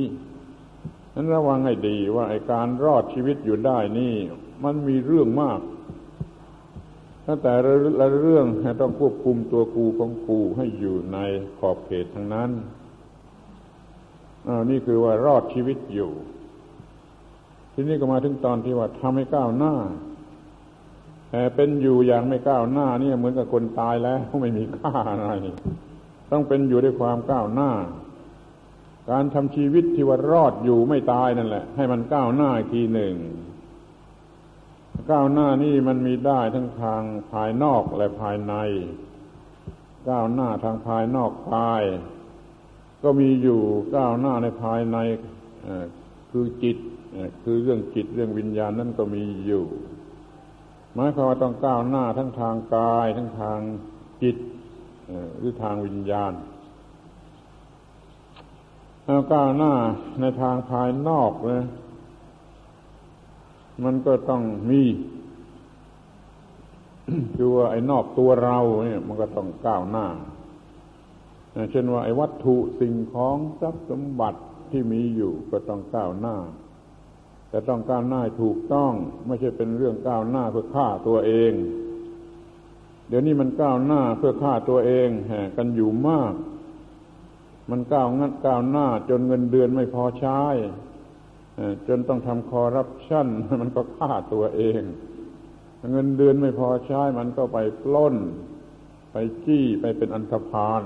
นั้นระวังให้ดีว่าไอ้การรอดชีวิตอยู่ได้นี่ มันมีเรื่องมากตั้งแต่ละเรื่องต้องควบคุมตัวกูของกูให้อยู่ในขอบเขตทั้งนั้นนี่คือว่ารอดชีวิตอยู่ ทีนี้ก็มาถึงตอนที่ว่าทำให้ก้าวหน้า เป็นอยู่อย่างไม่ก้าวหน้านี่เหมือนกับคนตายแล้วไม่มีค่าอะไรต้องเป็นอยู่ด้วยความก้าวหน้า การทำชีวิตที่ว่ารอดอยู่ไม่ตายนั่นแหละ ให้มันก้าวหน้าอีกทีหนึ่งก้าวหน้านี่มันมีได้ทั้งทางภายนอกและภายใน ก้าวหน้าทางภายนอกกาย ก็มีอยู่ก้าวหน้าในภายในคือจิตคือเรื่องจิตเรื่องวิญญาณนั่นก็มีอยู่ หมายความว่าต้องก้าวหน้าทั้งทางกาย ทั้งทางจิตหรือทางวิญญาณแล้วก้าวหน้าในทางภายนอกเลยมันก็ต้องมีคือว่าไอ้นอกตัวเราเนี่ย มันก็ต้องก้าวหน้าเช่นว่าไอ้วัตถุสิ่งของทรัพย์สมบัติที่มีอยู่ก็ต้องก้าวหน้า แต่ต้องก้าวหน้าถูกต้อง ไม่ใช่เป็นเรื่องก้าวหน้าเพื่อฆ่าตัวเอง เดี๋ยวนี้มันก้าวหน้าเพื่อฆ่าตัวเองแหกันอยู่มาก มันก้าวงัดก้าวหน้า จนเงินเดือนไม่พอใช้จนต้องทำคอรัปชันมันก็ฆ่าตัวเอง เงินเดือนไม่พอใช้ มันก็ไปปล้น ไปจี้ไปเป็นอันธพาล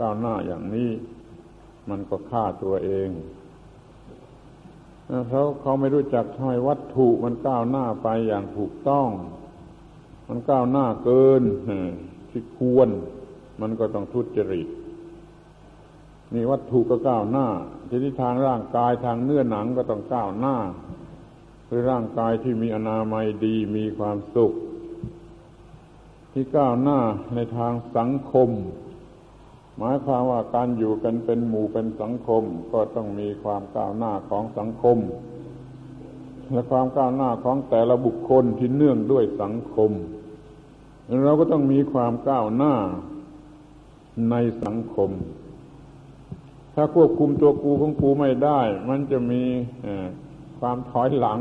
ก้าวหน้าอย่างนี้ มันก็ฆ่าตัวเอง เพราเขาไม่รู้จักทำไมวัตถุมันก้าวหน้าไปอย่างถูกต้อง มันก้าวหน้าเกินที่ควร มันก็ต้องทุจริตนี่วัตถุก็ก้าวหน้า ทีนี้ทางร่างกายทางเนื้อหนังก็ต้องก้าวหน้า คือร่างกายที่มีอนามัยดีมีความสุข ที่ก้าวหน้าในทางสังคม หมายความว่าการอยู่กันเป็นหมู่เป็นสังคม ก็ต้องมีความก้าวหน้าของสังคม และความก้าวหน้าของแต่ละบุคคลที่เนื่องด้วยสังคม เราก็ต้องมีความก้าวหน้าในสังคม ถ้าควบคุมตัวกูของกูไม่ได้ มันจะมีความถอยหลัง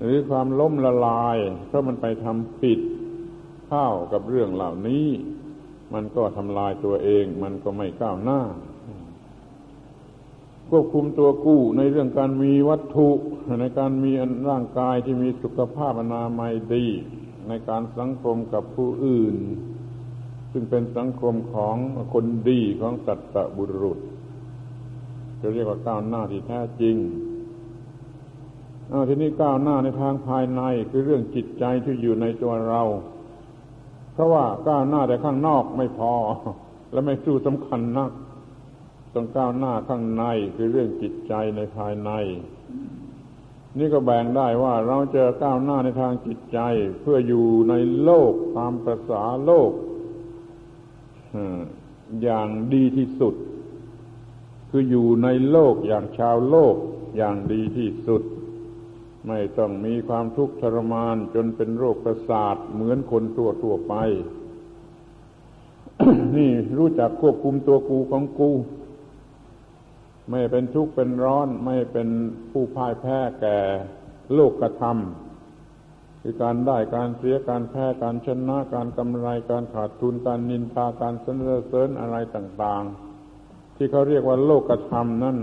หรือความล้มละลาย เพราะมันไปทำผิดเข้ากับเรื่องเหล่านี้ มันก็ทำลายตัวเอง มันก็ไม่ก้าวหน้าควบคุมตัวกู้ในเรื่องการมีวัตถุในการมีร่างกายที่มีสุขภาพอนามัยดี ในการสังคมกับผู้อื่น ซึ่งเป็นสังคมของคนดีของสัตตบุรุษจะเรียกว่าก้าวหน้าที่แท้จริงอาทีนี้ก้าวหน้าในทางภายในคือเรื่องจิตใจที่อยู่ในตัวเรา เพราะว่าก้าวหน้าแต่ข้างนอกไม่พอ และไม่สู้สำคัญนัก ต้องก้าวหน้าข้างในคือเรื่องจิตใจในภายใน นี่ก็แบ่งได้ว่าเราจะก้าวหน้าในทางจิตใจ เพื่ออยู่ในโลกตามประษาโลกอย่างดีที่สุด คืออยู่ในโลกอย่างชาวโลกอย่างดีที่สุด ไม่ต้องมีความทุกข์ทรมานจนเป็นโรคประสาทเหมือนคนตัวทั่วไป นี่รู้จักควบคุมตัวกูของกู ไม่เป็นทุกข์เป็นร้อน ไม่เป็นผู้พ่ายแพ้แก่โลกกระทำคือการได้การเสียการแพ้การชนะการกำไรการขาดทุนการนินทาการสนเสริญอะไรต่าง ๆ ที่เขาเรียกว่าโลกกระทำนั่น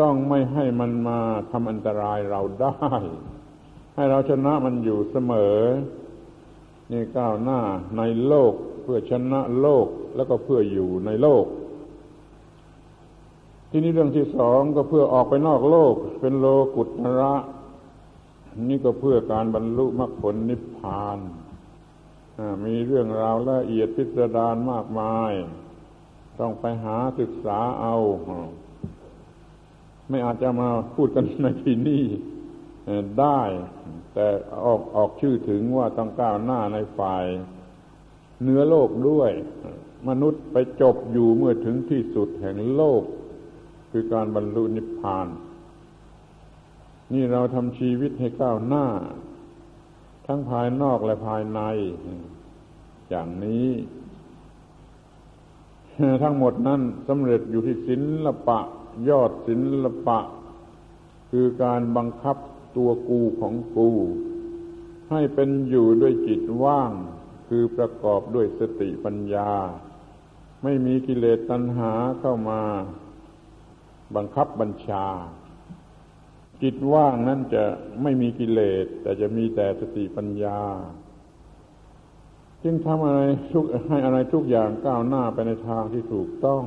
ต้องไม่ให้มันมาทำอันตรายเราได้ ให้เราชนะมันอยู่เสมอ นี่ก้าวหน้าในโลกเพื่อชนะโลกแล้วก็เพื่ออยู่ในโลก ที่นี้เรื่องที่สองก็เพื่อออกไปนอกโลก เป็นโลกุตระ นี่ก็เพื่อการบรรลุมรรคผลนิพพานมีเรื่องราวละเอียดพิสดารมากมาย ต้องไปหาศึกษาเอา ไม่อาจจะมาพูดกันในที่นี้ได้ แต่ออกออกชื่อถึงว่าต้องก้าวหน้าในฝ่ายเนื้อโลกด้วย มนุษย์ไปจบอยู่เมื่อถึงที่สุดแห่งโลก คือการบรรลุนิพพาน นี่เราทำชีวิตให้ก้าวหน้า ทั้งภายนอกและภายใน อย่างนี้ ทั้งหมดนั้นสำเร็จอยู่ที่ศิลปะ ยอดศิลปะ คือการบังคับตัวกูของกู ให้เป็นอยู่ด้วยจิตว่าง คือประกอบด้วยสติปัญญา ไม่มีกิเลสตัณหาเข้ามา บังคับบัญชา จิตว่างนั้นจะไม่มีกิเลส แต่จะมีแต่สติปัญญา จึงทำอะไรทุกให้อะไรทุกอย่างก้าวหน้าไปในทางที่ถูกต้อง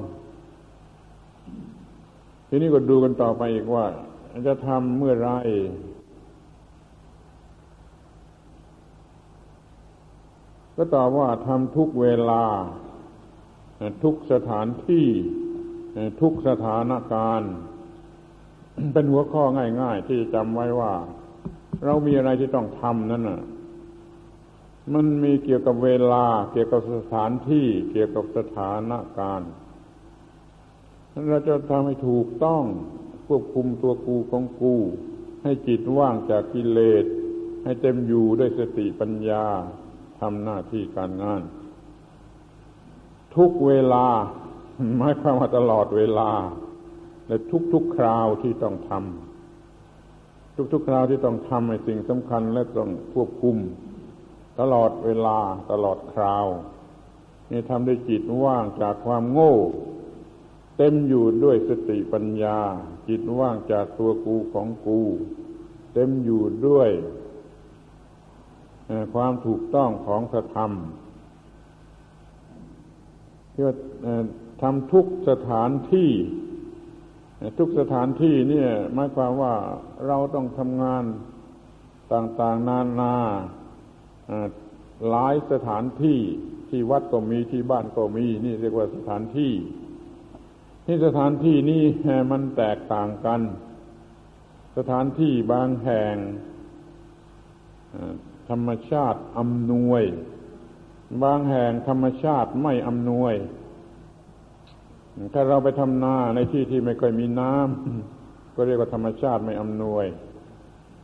ทีนี้ก็ดูกันต่อไปอีกว่า จะทำเมื่อไรก็ตอบว่าทำทุกเวลา ทุกสถานที่ ทุกสถานการณ์ เป็นหัวข้อง่าย ๆ ที่จะจำไว้ว่า เรามีอะไรที่ต้องทำนั่นน่ะมันมีเกี่ยวกับเวลา เกี่ยวกับสถานที่ เกี่ยวกับสถานการณ์ เราจะทำให้ถูกต้องควบคุมตัวกูของกู ให้จิตว่างจากกิเลส ให้เต็มอยู่ด้วยสติปัญญาทำหน้าที่การงาน ทุกเวลาหมายความว่าตลอดเวลา และทุกๆคราวที่ต้องทำทุกๆคราวที่ต้องทำในสิ่งสำคัญและต้องควบคุม ตลอดเวลาตลอดคราวนี่ทำด้วยจิตว่างจากความโง่ เต็มอยู่ด้วยสติปัญญา จิตว่างจากตัวกูของกู เต็มอยู่ด้วยความถูกต้องของสธรรมที่ว่าทำทุกสถานที่ ทุกสถานที่เนี่ยหมายความว่าเราต้องทำงานต่างๆนานาหลายสถานที่ที่วัดก็มีที่บ้านก็มี นี่เรียกว่าสถานที่ ที่สถานที่นี้มันแตกต่างกัน สถานที่บางแห่งธรรมชาติอำนวย บางแห่งธรรมชาติไม่อำนวย ถ้าเราไปทำนาในที่ที่ไม่ค่อยมีน้ำก็เรียกว่าธรรมชาติไม่อำนวย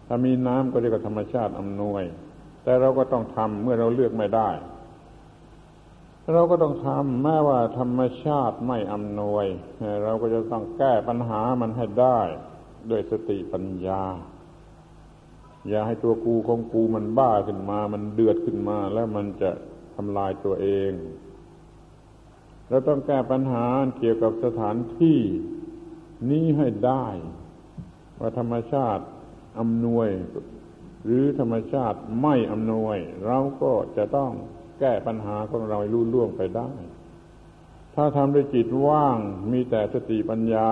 ถ้ามีน้ำก็เรียกว่าธรรมชาติอำนวย แต่เราก็ต้องทำเมื่อเราเลือกไม่ได้ เราก็ต้องทำแม้ว่าธรรมชาติไม่อำนวย เราก็จะต้องแก้ปัญหามันให้ได้ด้วยสติปัญญา อย่าให้ตัวกูของกูมันบ้าขึ้นมา มันเดือดขึ้นมา แล้วมันจะทำลายตัวเอง เราต้องแก้ปัญหาเกี่ยวกับสถานที่นี้ให้ได้ ว่าธรรมชาติอำนวย หรือธรรมชาติไม่อำนวย เราก็จะต้อง แก้ปัญหาของเราลุ่ล่วงไปได้ ถ้าทำด้วยจิตว่างมีแต่สติปัญญา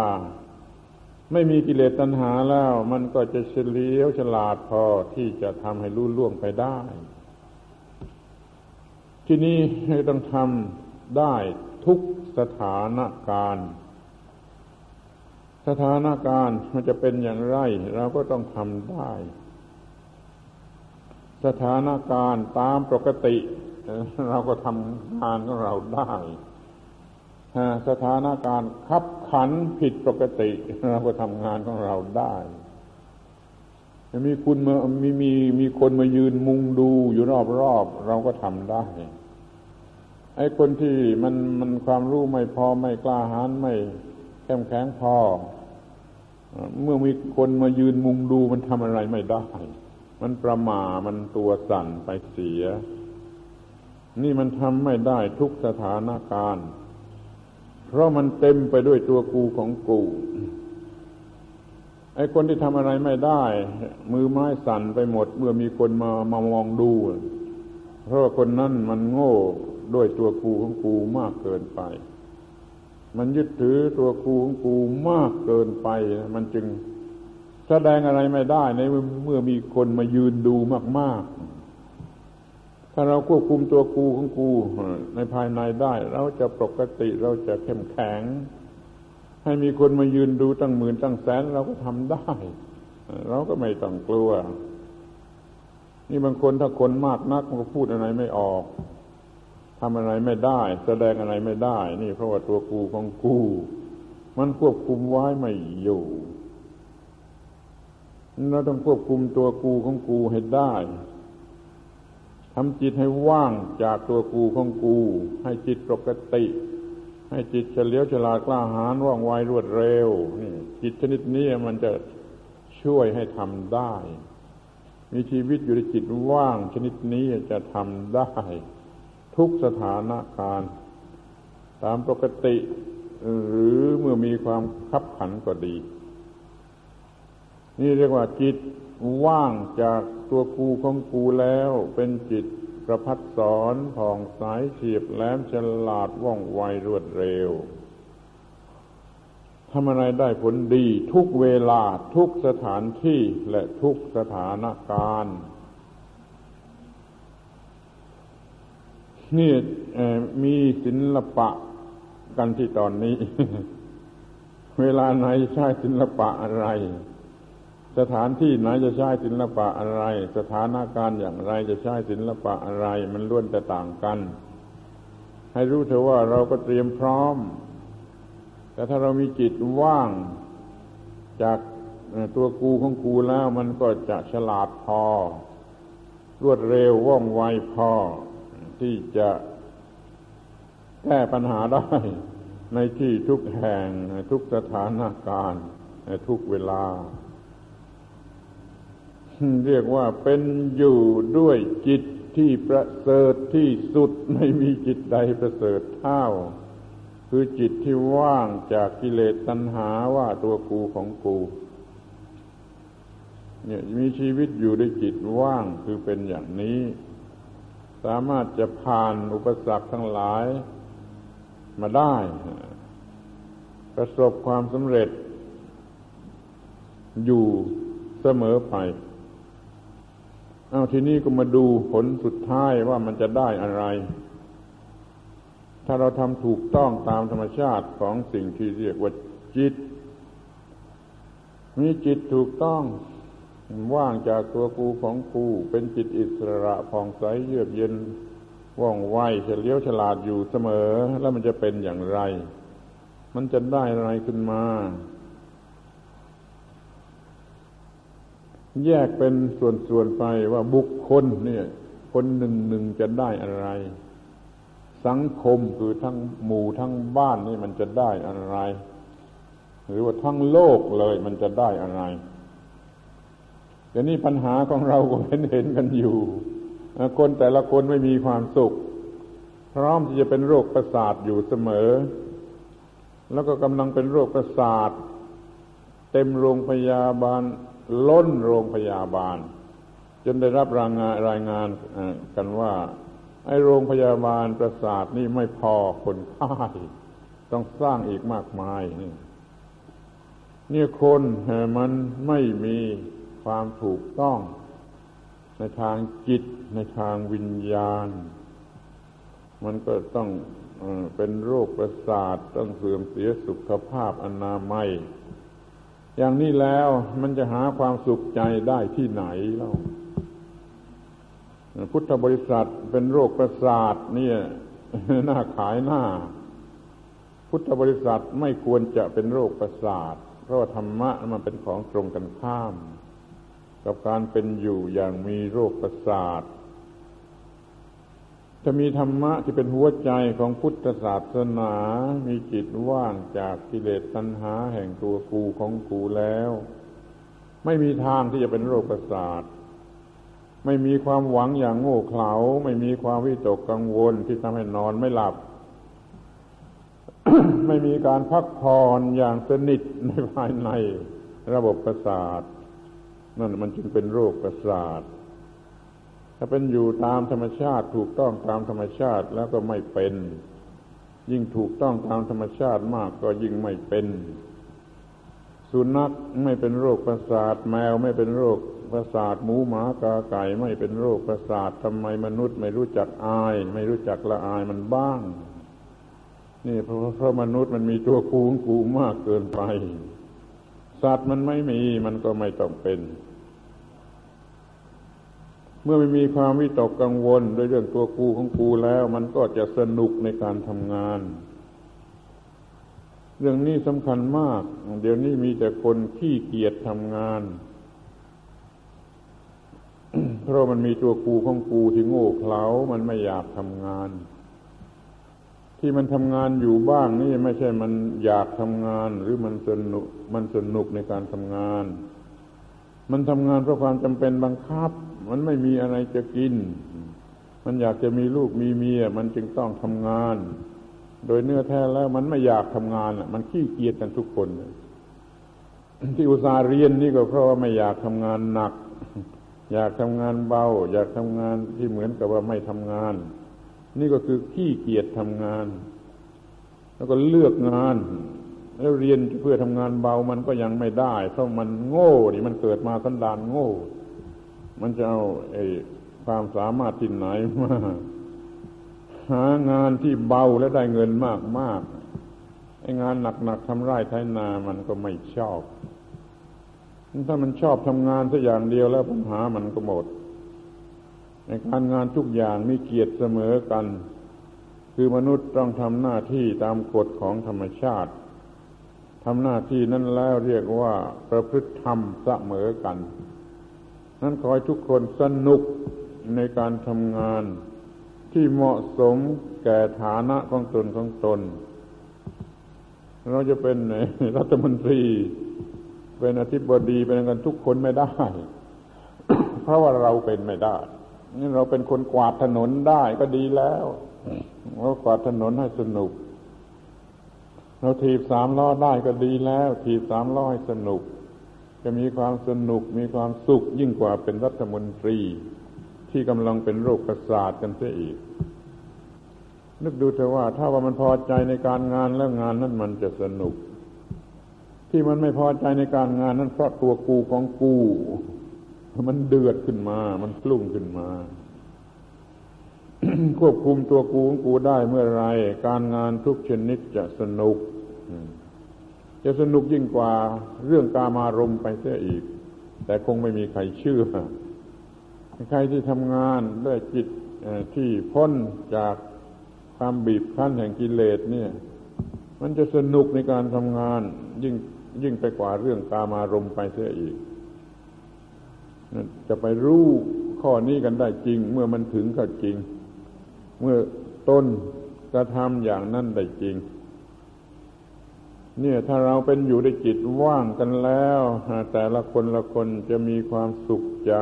ไม่มีกิเลสตัณหาแล้ว มันก็จะเฉลียวฉลาดพอที่จะทำให้ลุ่ล่วงไปได้ ที่นี้ต้องทำได้ทุกสถานการณ์สถานการณ์มันจะเป็นอย่างไร เราก็ต้องทำได้ สถานการณ์ตามปกติ เราก็ทำงานของเราได้สถานการณ์ขับขันผิดปกติ เราก็ทำงานของเราได้มีคุณมามีมีมีคนมายืนมุงดูอยู่รอบๆเราก็ทำได้ไอ้คนที่มันมันความรู้ไม่พอไม่กล้าหาญไม่เข้มแข็งพอ เมื่อมีคนมายืนมุงดูมันทำอะไรไม่ได้ มันประมามันตัวสั่นไปเสีย นี่มันทำไม่ได้ทุกสถานการณ์ เพราะมันเต็มไปด้วยตัวกูของกูไอ้คนที่ทำอะไรไม่ได้ มือไม้สั่นไปหมด เมื่อมีคนมามามองดู เพราะคนนั้นมันโง่ด้วยตัวกูของกูมากเกินไป มันยึดถือตัวกูของกูมากเกินไป มันจึงแสดงอะไรไม่ได้ในเมื่อมีคนมายืนดูมาก ๆ ถ้าเราควบคุมตัวกูของกูในภายในได้ เราจะปกติเราจะเข้มแข็ง ให้มีคนมายืนดูตั้งหมื่นตั้งแสนเราก็ทำได้ เราก็ไม่ต้องกลัว นี่บางคนถ้าคนมากนักมันก็พูดอะไรไม่ออกทำอะไรไม่ได้ แสดงอะไรไม่ได้ นี่เพราะว่าตัวกูของกู มันควบคุมไว้ไม่อยู่เราต้องควบคุมตัวกูของกูให้ได้ ทำจิตให้ว่างจากตัวกูของกู ให้จิตปกติ ให้จิตเฉลียวฉลาดกล้าหาญว่องไวรวดเร็วนี่จิตชนิดนี้มันจะช่วยให้ทำได้ มีชีวิตอยู่ในจิตว่าง ชนิดนี้จะทำได้ ทุกสถานการณ์ตามปกติ หรือเมื่อมีความขับขันก็ดี นี่เรียกว่าจิต ว่างจากตัวกูของกูแล้ว เป็นจิตประพัดสอนผ่องใสเฉียบแหลมฉลาดว่องไวรวดเร็วทำอะไรได้ผลดี ทุกเวลาทุกสถานที่และทุกสถานการณ์นี่มีศิลปะกันที่ตอนนี้ เวลาไหนใช้ศิลปะอะไร สถานที่ไหนจะใช้ศิลปะอะไร สถานการณ์อย่างไรจะใช้ศิลปะอะไร มันล้วนแต่ต่างกัน ให้รู้เถอะว่าเราก็เตรียมพร้อม แต่ถ้าเรามีจิตว่าง จากตัวกูของกูแล้วมันก็จะฉลาดพอ รวดเร็วว่องไวพอ ที่จะแก้ปัญหาได้ ในที่ทุกแห่งทุกสถานการณ์ทุกเวลา เรียกว่าเป็นอยู่ด้วยจิตที่ประเสริฐที่สุดไม่มีจิตใดประเสริฐเท่า คือจิตที่ว่างจากกิเลสตัณหาว่าตัวกูของกูเนี่ยมีชีวิตอยู่ด้วยจิตว่างคือเป็นอย่างนี้ สามารถจะผ่านอุปสรรคทั้งหลายมาได้ ประสบความสำเร็จอยู่เสมอไป เอาทีนี้ก็มาดูผลสุดท้ายว่ามันจะได้อะไร ถ้าเราทำถูกต้องตามธรรมชาติของสิ่งที่เรียกว่าจิต มีจิตถูกต้อง ว่างจากตัวกูของกู เป็นจิตอิสระผ่องใสเยือกเย็นว่องไวเฉลียวฉลาดอยู่เสมอ แล้วมันจะเป็นอย่างไร มันจะได้อะไรขึ้นมา แยกเป็นส่วนๆไปว่าบุคคลเนี่ย คนหนึ่งหนึ่งจะได้อะไร สังคมคือทั้งหมู่ทั้งบ้านนี่มันจะได้อะไร หรือว่าทั้งโลกเลยมันจะได้อะไรแต่นี่ปัญหาของเราก็เห็นเห็นกันอยู่คนแต่ละคนไม่มีความสุข พร้อมที่จะเป็นโรคประสาทอยู่เสมอ แล้วก็กำลังเป็นโรคประสาท เต็มโรงพยาบาล ล้นโรงพยาบาล จนได้รับรายงานรายงานกันว่า ไอ้โรงพยาบาลประสาทนี่ไม่พอคนไข้ต้องสร้างอีกมากมายนี่นี่คนมันไม่มีความถูกต้อง ในทางจิต ในทางวิญญาณ มันก็ต้องเป็นโรคประสาทต้องเสื่อมเสียสุขภาพอนามัย อย่างนี้แล้วมันจะหาความสุขใจได้ที่ไหนเล่าพุทธบริษัทเป็นโรคประสาทนี่หน่าขายหน้า พุทธบริษัทไม่ควรจะเป็นโรคประสาท เพราะว่าธรรมะมันเป็นของตรงกันข้าม กับการเป็นอยู่อย่างมีโรคประสาท จะมีธรรมะที่เป็นหัวใจของพุทธศาสนา มีจิตว่างจากกิเลสตัณหาแห่งตัวกูของกูแล้ว ไม่มีทางที่จะเป็นโรคประสาท ไม่มีความหวังอย่างโง่เขลา ไม่มีความวิตกกังวลที่ทำให้นอนไม่หลับ ไม่มีการพักผ่อนอย่างสนิทในภายในระบบประสาท นั่นมันจึงเป็นโรคประสาท ถ้าเป็นอยู่ตามธรรมชาติ ถูกต้องตามธรรมชาติแล้วก็ไม่เป็น ยิ่งถูกต้องตามธรรมชาติมากก็ยิ่งไม่เป็น สุนัขไม่เป็นโรคประสาท แมวไม่เป็นโรคประสาทหมูหมากาไก่ไม่เป็นโรคประสาททำไมมนุษย์ไม่รู้จักอาย ไม่รู้จักละอายมันบ้าง นี่เพราะเพราะมนุษย์มันมีตัวกูงกูมากเกินไป สัตว์มันไม่มีมันก็ไม่ต้องเป็น มื่อไม่มีความวิตกกังวลด้วยเรื่องตัวกูของกูแล้ว มันก็จะสนุกในการทำงาน เรื่องนี้สำคัญมาก เดี๋ยวนี้มีแต่คนขี้เกียจทำงาน เพราะมันมีตัวกูของกูที่โง่เขลา มันไม่อยากทำงาน ที่มันทำงานอยู่บ้างนี่ไม่ใช่มันอยากทำงาน หรือมันสนุกมันสนุกในการทำงาน มันทำงานเพราะความจำเป็นบังคับ มันไม่มีอะไรจะกิน มันอยากจะมีลูกมีเมีย มันจึงต้องทำงาน โดยเนื้อแท้แล้วมันไม่อยากทำงานมันขี้เกียจกันทุกคน ที่อุตส่าห์เรียนนี่ก็เพราะว่าไม่อยากทำงานหนัก อยากทำงานเบา อยากทำงานที่เหมือนกับว่าไม่ทำงาน นี่ก็คือขี้เกียจทำงาน แล้วก็เลือกงานแล้วเรียนเพื่อทำงานเบามันก็ยังไม่ได้ เพราะมันโง่นี่มันเกิดมาสันดานโง่ มันจะเอาไอ้ความสามารถที่ไหนมาหางานที่เบาและได้เงินมากมากไอ้งานหนักๆทำไร่ไถนามันก็ไม่ชอบ ถ้ามันชอบทำงานสักอย่างเดียวแล้วปัญหามันก็หมด ในการงานทุกอย่างมีเกียรติเสมอกัน คือมนุษย์ต้องทำหน้าที่ตามกฎของธรรมชาติทำหน้าที่นั้นแล้วเรียกว่าประพฤติธรรมเสมอกัน นั้นขอให้ทุกคนสนุกในการทำงาน ที่เหมาะสมแก่ฐานะของตนของตน เราจะเป็นรัฐมนตรี เป็นอธิบดีเป็นกันทุกคนไม่ได้ เพราะว่าเราเป็นไม่ได้นี่เราเป็นคนกวาดถนนได้ก็ดีแล้วเรากวาดถนนให้สนุก เราถีบสามล้อได้ก็ดีแล้ว ถีบสามล้อให้สนุก จะมีความสนุกมีความสุขยิ่งกว่าเป็นรัฐมนตรี ที่กำลังเป็นโรคประสาทกันเสียอีก นึกดูเถอะว่า ถ้าว่ามันพอใจในการงานแล้วงานนั้นมันจะสนุก ที่มันไม่พอใจในการงานนั้นเพราะตัวกูของกู มันเดือดขึ้นมา มันกลุ่มขึ้นมา ควบคุมตัวกูของกูได้เมื่อไรการงานทุกชนิดจะสนุก จะสนุกยิ่งกว่าเรื่องกามารมไปเสียอีก แต่คงไม่มีใครเชื่อ ใครที่ทำงานด้วยจิตที่พ้นจากความบีบคั้นแห่งกิเลสเนี่ย มันจะสนุกในการทำงานยิ่งยิ่งไปกว่าเรื่องกามารมไปเสียอีก จะไปรู้ข้อนี้กันได้จริง เมื่อมันถึงก็จริง เมื่อต้นกระทำอย่างนั้นได้จริง เนี่ยถ้าเราเป็นอยู่ในจิตว่างกันแล้ว แต่ละคนละคนจะมีความสุขใจ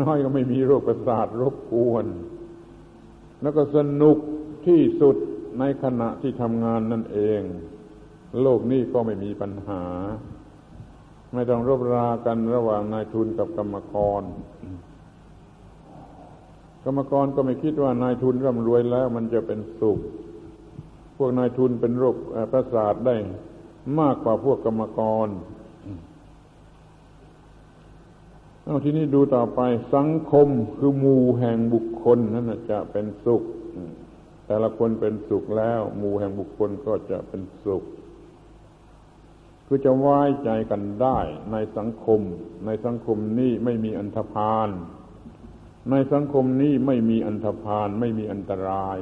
น้อยก็ไม่มีโรคประสาทรบกวน แล้วก็สนุกที่สุดในขณะที่ทำงานนั่นเอง โลกนี้ก็ไม่มีปัญหา ไม่ต้องรบรากันระหว่างนายทุนกับกรรมกร กรรมกรก็ไม่คิดว่านายทุนร่ำรวยแล้วมันจะเป็นสุข วกนายทุนเป็นโรคประสาทได้มากกว่าพวกกรรมกร เอาทีนี้ดูต่อไปสังคมคือหมู่แห่งบุคคลนั่นจะเป็นสุข แต่ละคนเป็นสุขแล้วหมู่แห่งบุคคลก็จะเป็นสุข คืคือจะไว้ใจกันได้ในสังคม ในสังคมนี้ไม่มีอันธพาลในสังคมนี้ไม่มีอันธพาลไม่มีอันตราย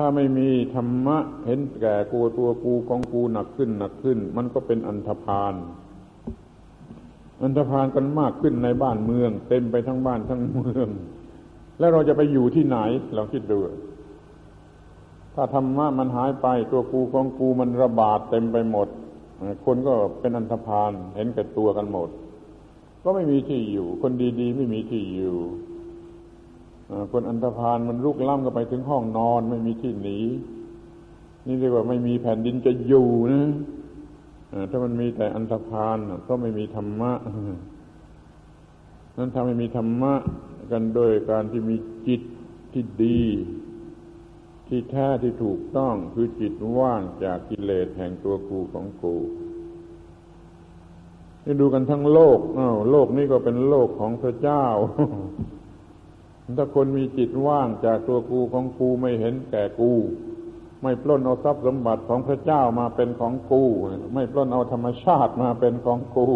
ถ้าไม่มีธรรมะเห็นแก่กูตัวกูของกูหนักขึ้นหนักขึ้น มันก็เป็นอันธพาลอันธพาลกันมากขึ้นในบ้านเมือง เต็มไปทั้งบ้านทั้งเมือง แล้วเราจะไปอยู่ที่ไหนลองคิดดูถ้าธรรมะมันหายไปตัวกูของกูมันระบาดเต็มไปหมด คนก็เป็นอันธพาลเห็นแก่ตัวกันหมด ก็ไม่มีที่อยู่ คนดีๆ ไม่มีที่อยู่ คนอันธพาลมันลุกล้ำกันไปถึงห้องนอนไม่มีที่หนี นี่เรียกว่าไม่มีแผ่นดินจะอยู่นะถ้ามันมีแต่อันธพาลก็ไม่มีธรรมะนั้นถ้าไม่มีธรรมะกันโดยการที่มีจิตที่ดี ที่แท้ที่ถูกต้องคือจิตว่างจากกิเลสแห่งตัวกูของกูนี่ดูกันทั้งโลกอ้าวโลกนี้ก็เป็นโลกของพระเจ้า ถ้าคนมีจิตว่างจากตัวกูของกูไม่เห็นแก่กู ไม่ปล้นเอาทรัพย์สมบัติของพระเจ้ามาเป็นของกู ไม่ปล้นเอาธรรมชาติมาเป็นของกู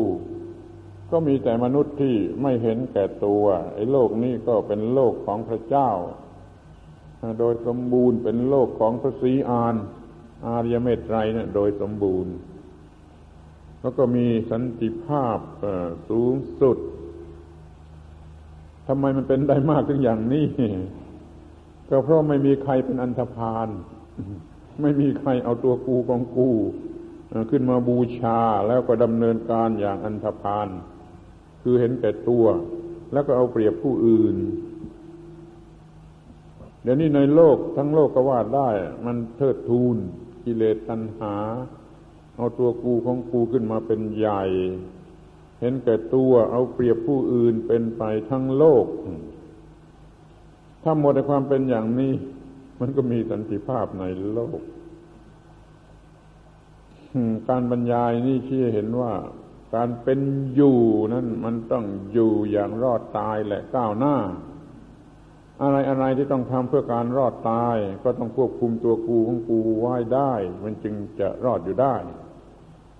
ก็มีแต่มนุษย์ที่ไม่เห็นแก่ตัวไอ้โลกนี้ก็เป็นโลกของพระเจ้า โดยสมบูรณ์เป็นโลกของพระศรีอาน อารยเมตไตรนะโดยสมบูรณ์แล้วก็มีสันติภาพสูงสุด ทำไมมันเป็นได้มากถึงอย่างนี้ ก็เพราะไม่มีใครเป็นอันธพาลไม่มีใครเอาตัวกูของกูขึ้นมาบูชาแล้วก็ดำเนินการอย่างอันธพาลคือเห็นแก่ตัว แล้วก็เอาเปรียบผู้อื่น เดี๋ยวนี้ในโลกทั้งโลกก็ว่าได้ มันเทิดทูนกิเลสตัณหา เอาตัวกูของกูขึ้นมาเป็นใหญ่ เห็นแก่ตัวเอาเปรียบผู้อื่นเป็นไปทั้งโลก ถ้าหมดในความเป็นอย่างนี้ มันก็มีสันติภาพในโลก การบรรยายนี่ชี้เห็นว่าการเป็นอยู่นั้นมันต้องอยู่อย่างรอดตายและก้าวหน้า อะไรอะไรที่ต้องทำเพื่อการรอดตาย ก็ต้องควบคุมตัวกูของกูไว้ได้ มันจึงจะรอดอยู่ได้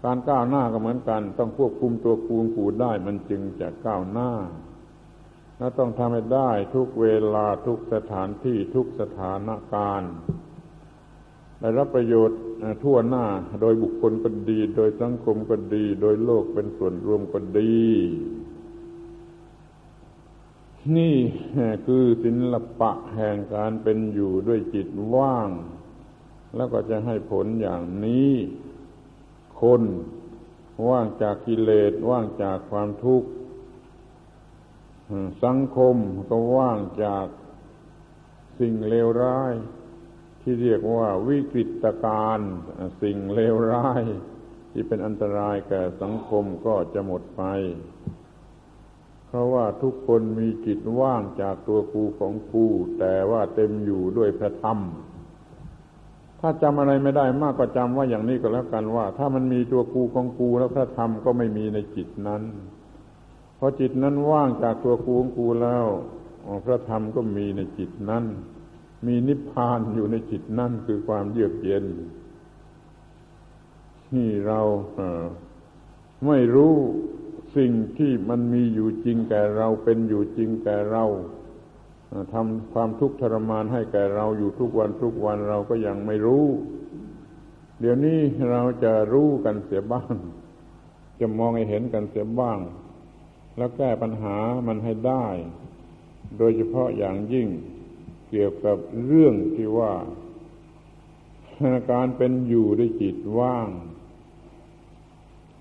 การก้าวหน้าก็เหมือนกัน ต้องควบคุมตัวกูงกูได้มันจึงจะก้าวหน้า และต้องทำให้ได้ทุกเวลาทุกสถานที่ทุกสถานการณ์ได้รับประโยชน์ทั่วหน้าโดยบุคคลก็ดี โดยสังคมก็ดี โดยโลกเป็นส่วนรวมก็ดี นี่คือศิลปะแห่งการเป็นอยู่ด้วยจิตว่าง แล้วก็จะให้ผลอย่างนี้ คน ว่างจากกิเลสว่างจากความทุกข์สังคมก็ว่างจากสิ่งเลวร้าย ที่เรียกว่าวิกฤตการสิ่งเลวร้าย ที่เป็นอันตรายแก่สังคมก็จะหมดไปเพราะว่าทุกคนมีจิตว่างจากตัวกูของกูแต่ว่าเต็มอยู่ด้วยพระธรรม ถ้าจำอะไรไม่ได้มากก็จำว่าอย่างนี้ก็แล้วกันว่า ถ้ามันมีตัวกูของกูแล้วพระธรรมก็ไม่มีในจิตนั้นเพราะจิตนั้นว่างจากตัวกูของกูแล้วพระธรรมก็มีในจิตนั้น มีนิพพานอยู่ในจิตนั้นคือความเยือกเย็นนี่เราไม่รู้สิ่งที่มันมีอยู่จริงแก่เราเป็นอยู่จริงแก่เรา ทำความทุกข์ทรมานให้แก่เราอยู่ทุกวันทุกวันเราก็ยังไม่รู้ เดี๋ยวนี้เราจะรู้กันเสียบ้าง จะมองให้เห็นกันเสียบ้าง แล้วแก้ปัญหามันให้ได้ โดยเฉพาะอย่างยิ่งเกี่ยวกับเรื่องที่ว่าการเป็นอยู่ด้วยจิตว่าง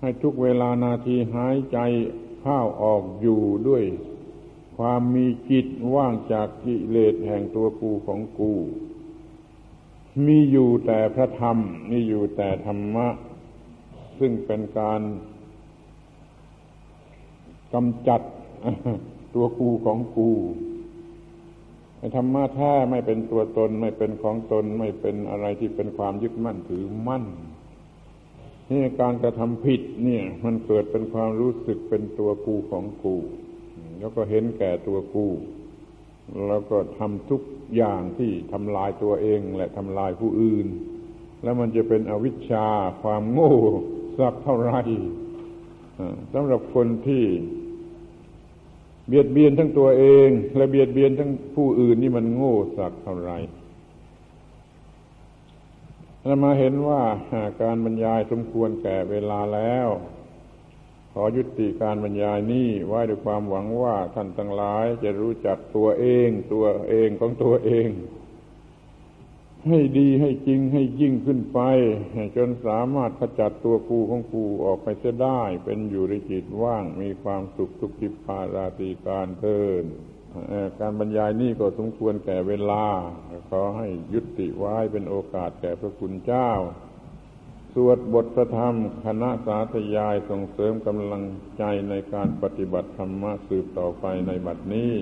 ให้ทุกเวลานาทีหายใจเข้าออกอยู่ด้วย ความมีจิตว่างจากกิเลสแห่งตัวกูของกู มีอยู่แต่พระธรรม มีอยู่แต่ธรรมะ ซึ่งเป็นการกำจัดตัวกูของกูธรรมะแท้ไม่เป็นตัวตน ไม่เป็นของตน ไม่เป็นอะไรที่เป็นความยึดมั่นถือมั่นนี่การกระทำผิดเนี่ย มันเกิดเป็นความรู้สึกเป็นตัวกูของกู แล้วก็เห็นแก่ตัวกูแล้วก็ทำทุกอย่างที่ทำลายตัวเองและทำลายผู้อื่น แล้วมันจะเป็นอวิชชาความโง่สักเท่าไรสำหรับคนที่เบียดเบียนทั้งตัวเอง และเบียดเบียนทั้งผู้อื่นนี่มันโง่สักเท่าไรเรามาเห็นว่าการบรรยายสมควรแก่เวลาแล้ว ขอยุติการบรรยายนี้ไว้ด้วยความหวังว่าท่านทั้งหลายจะรู้จักตัวเองตัวเองของตัวเอง ให้ดีให้จริงให้ยิ่งขึ้นไป จนสามารถขจัดตัวกูของกูออกไปจะได้ เป็นอยู่ในจิตว่างมีความสุขทุกทิพาราตีการเทินการบรรยายนี้ก็สมควรแก่เวลา ขอให้ยุติไว้เป็นโอกาสแก่พระคุณเจ้า สวดบทพระธรรม คณะสาธยายส่งเสริมกำลังใจในการปฏิบัติธรรมะสืบต่อไปในบัดนี้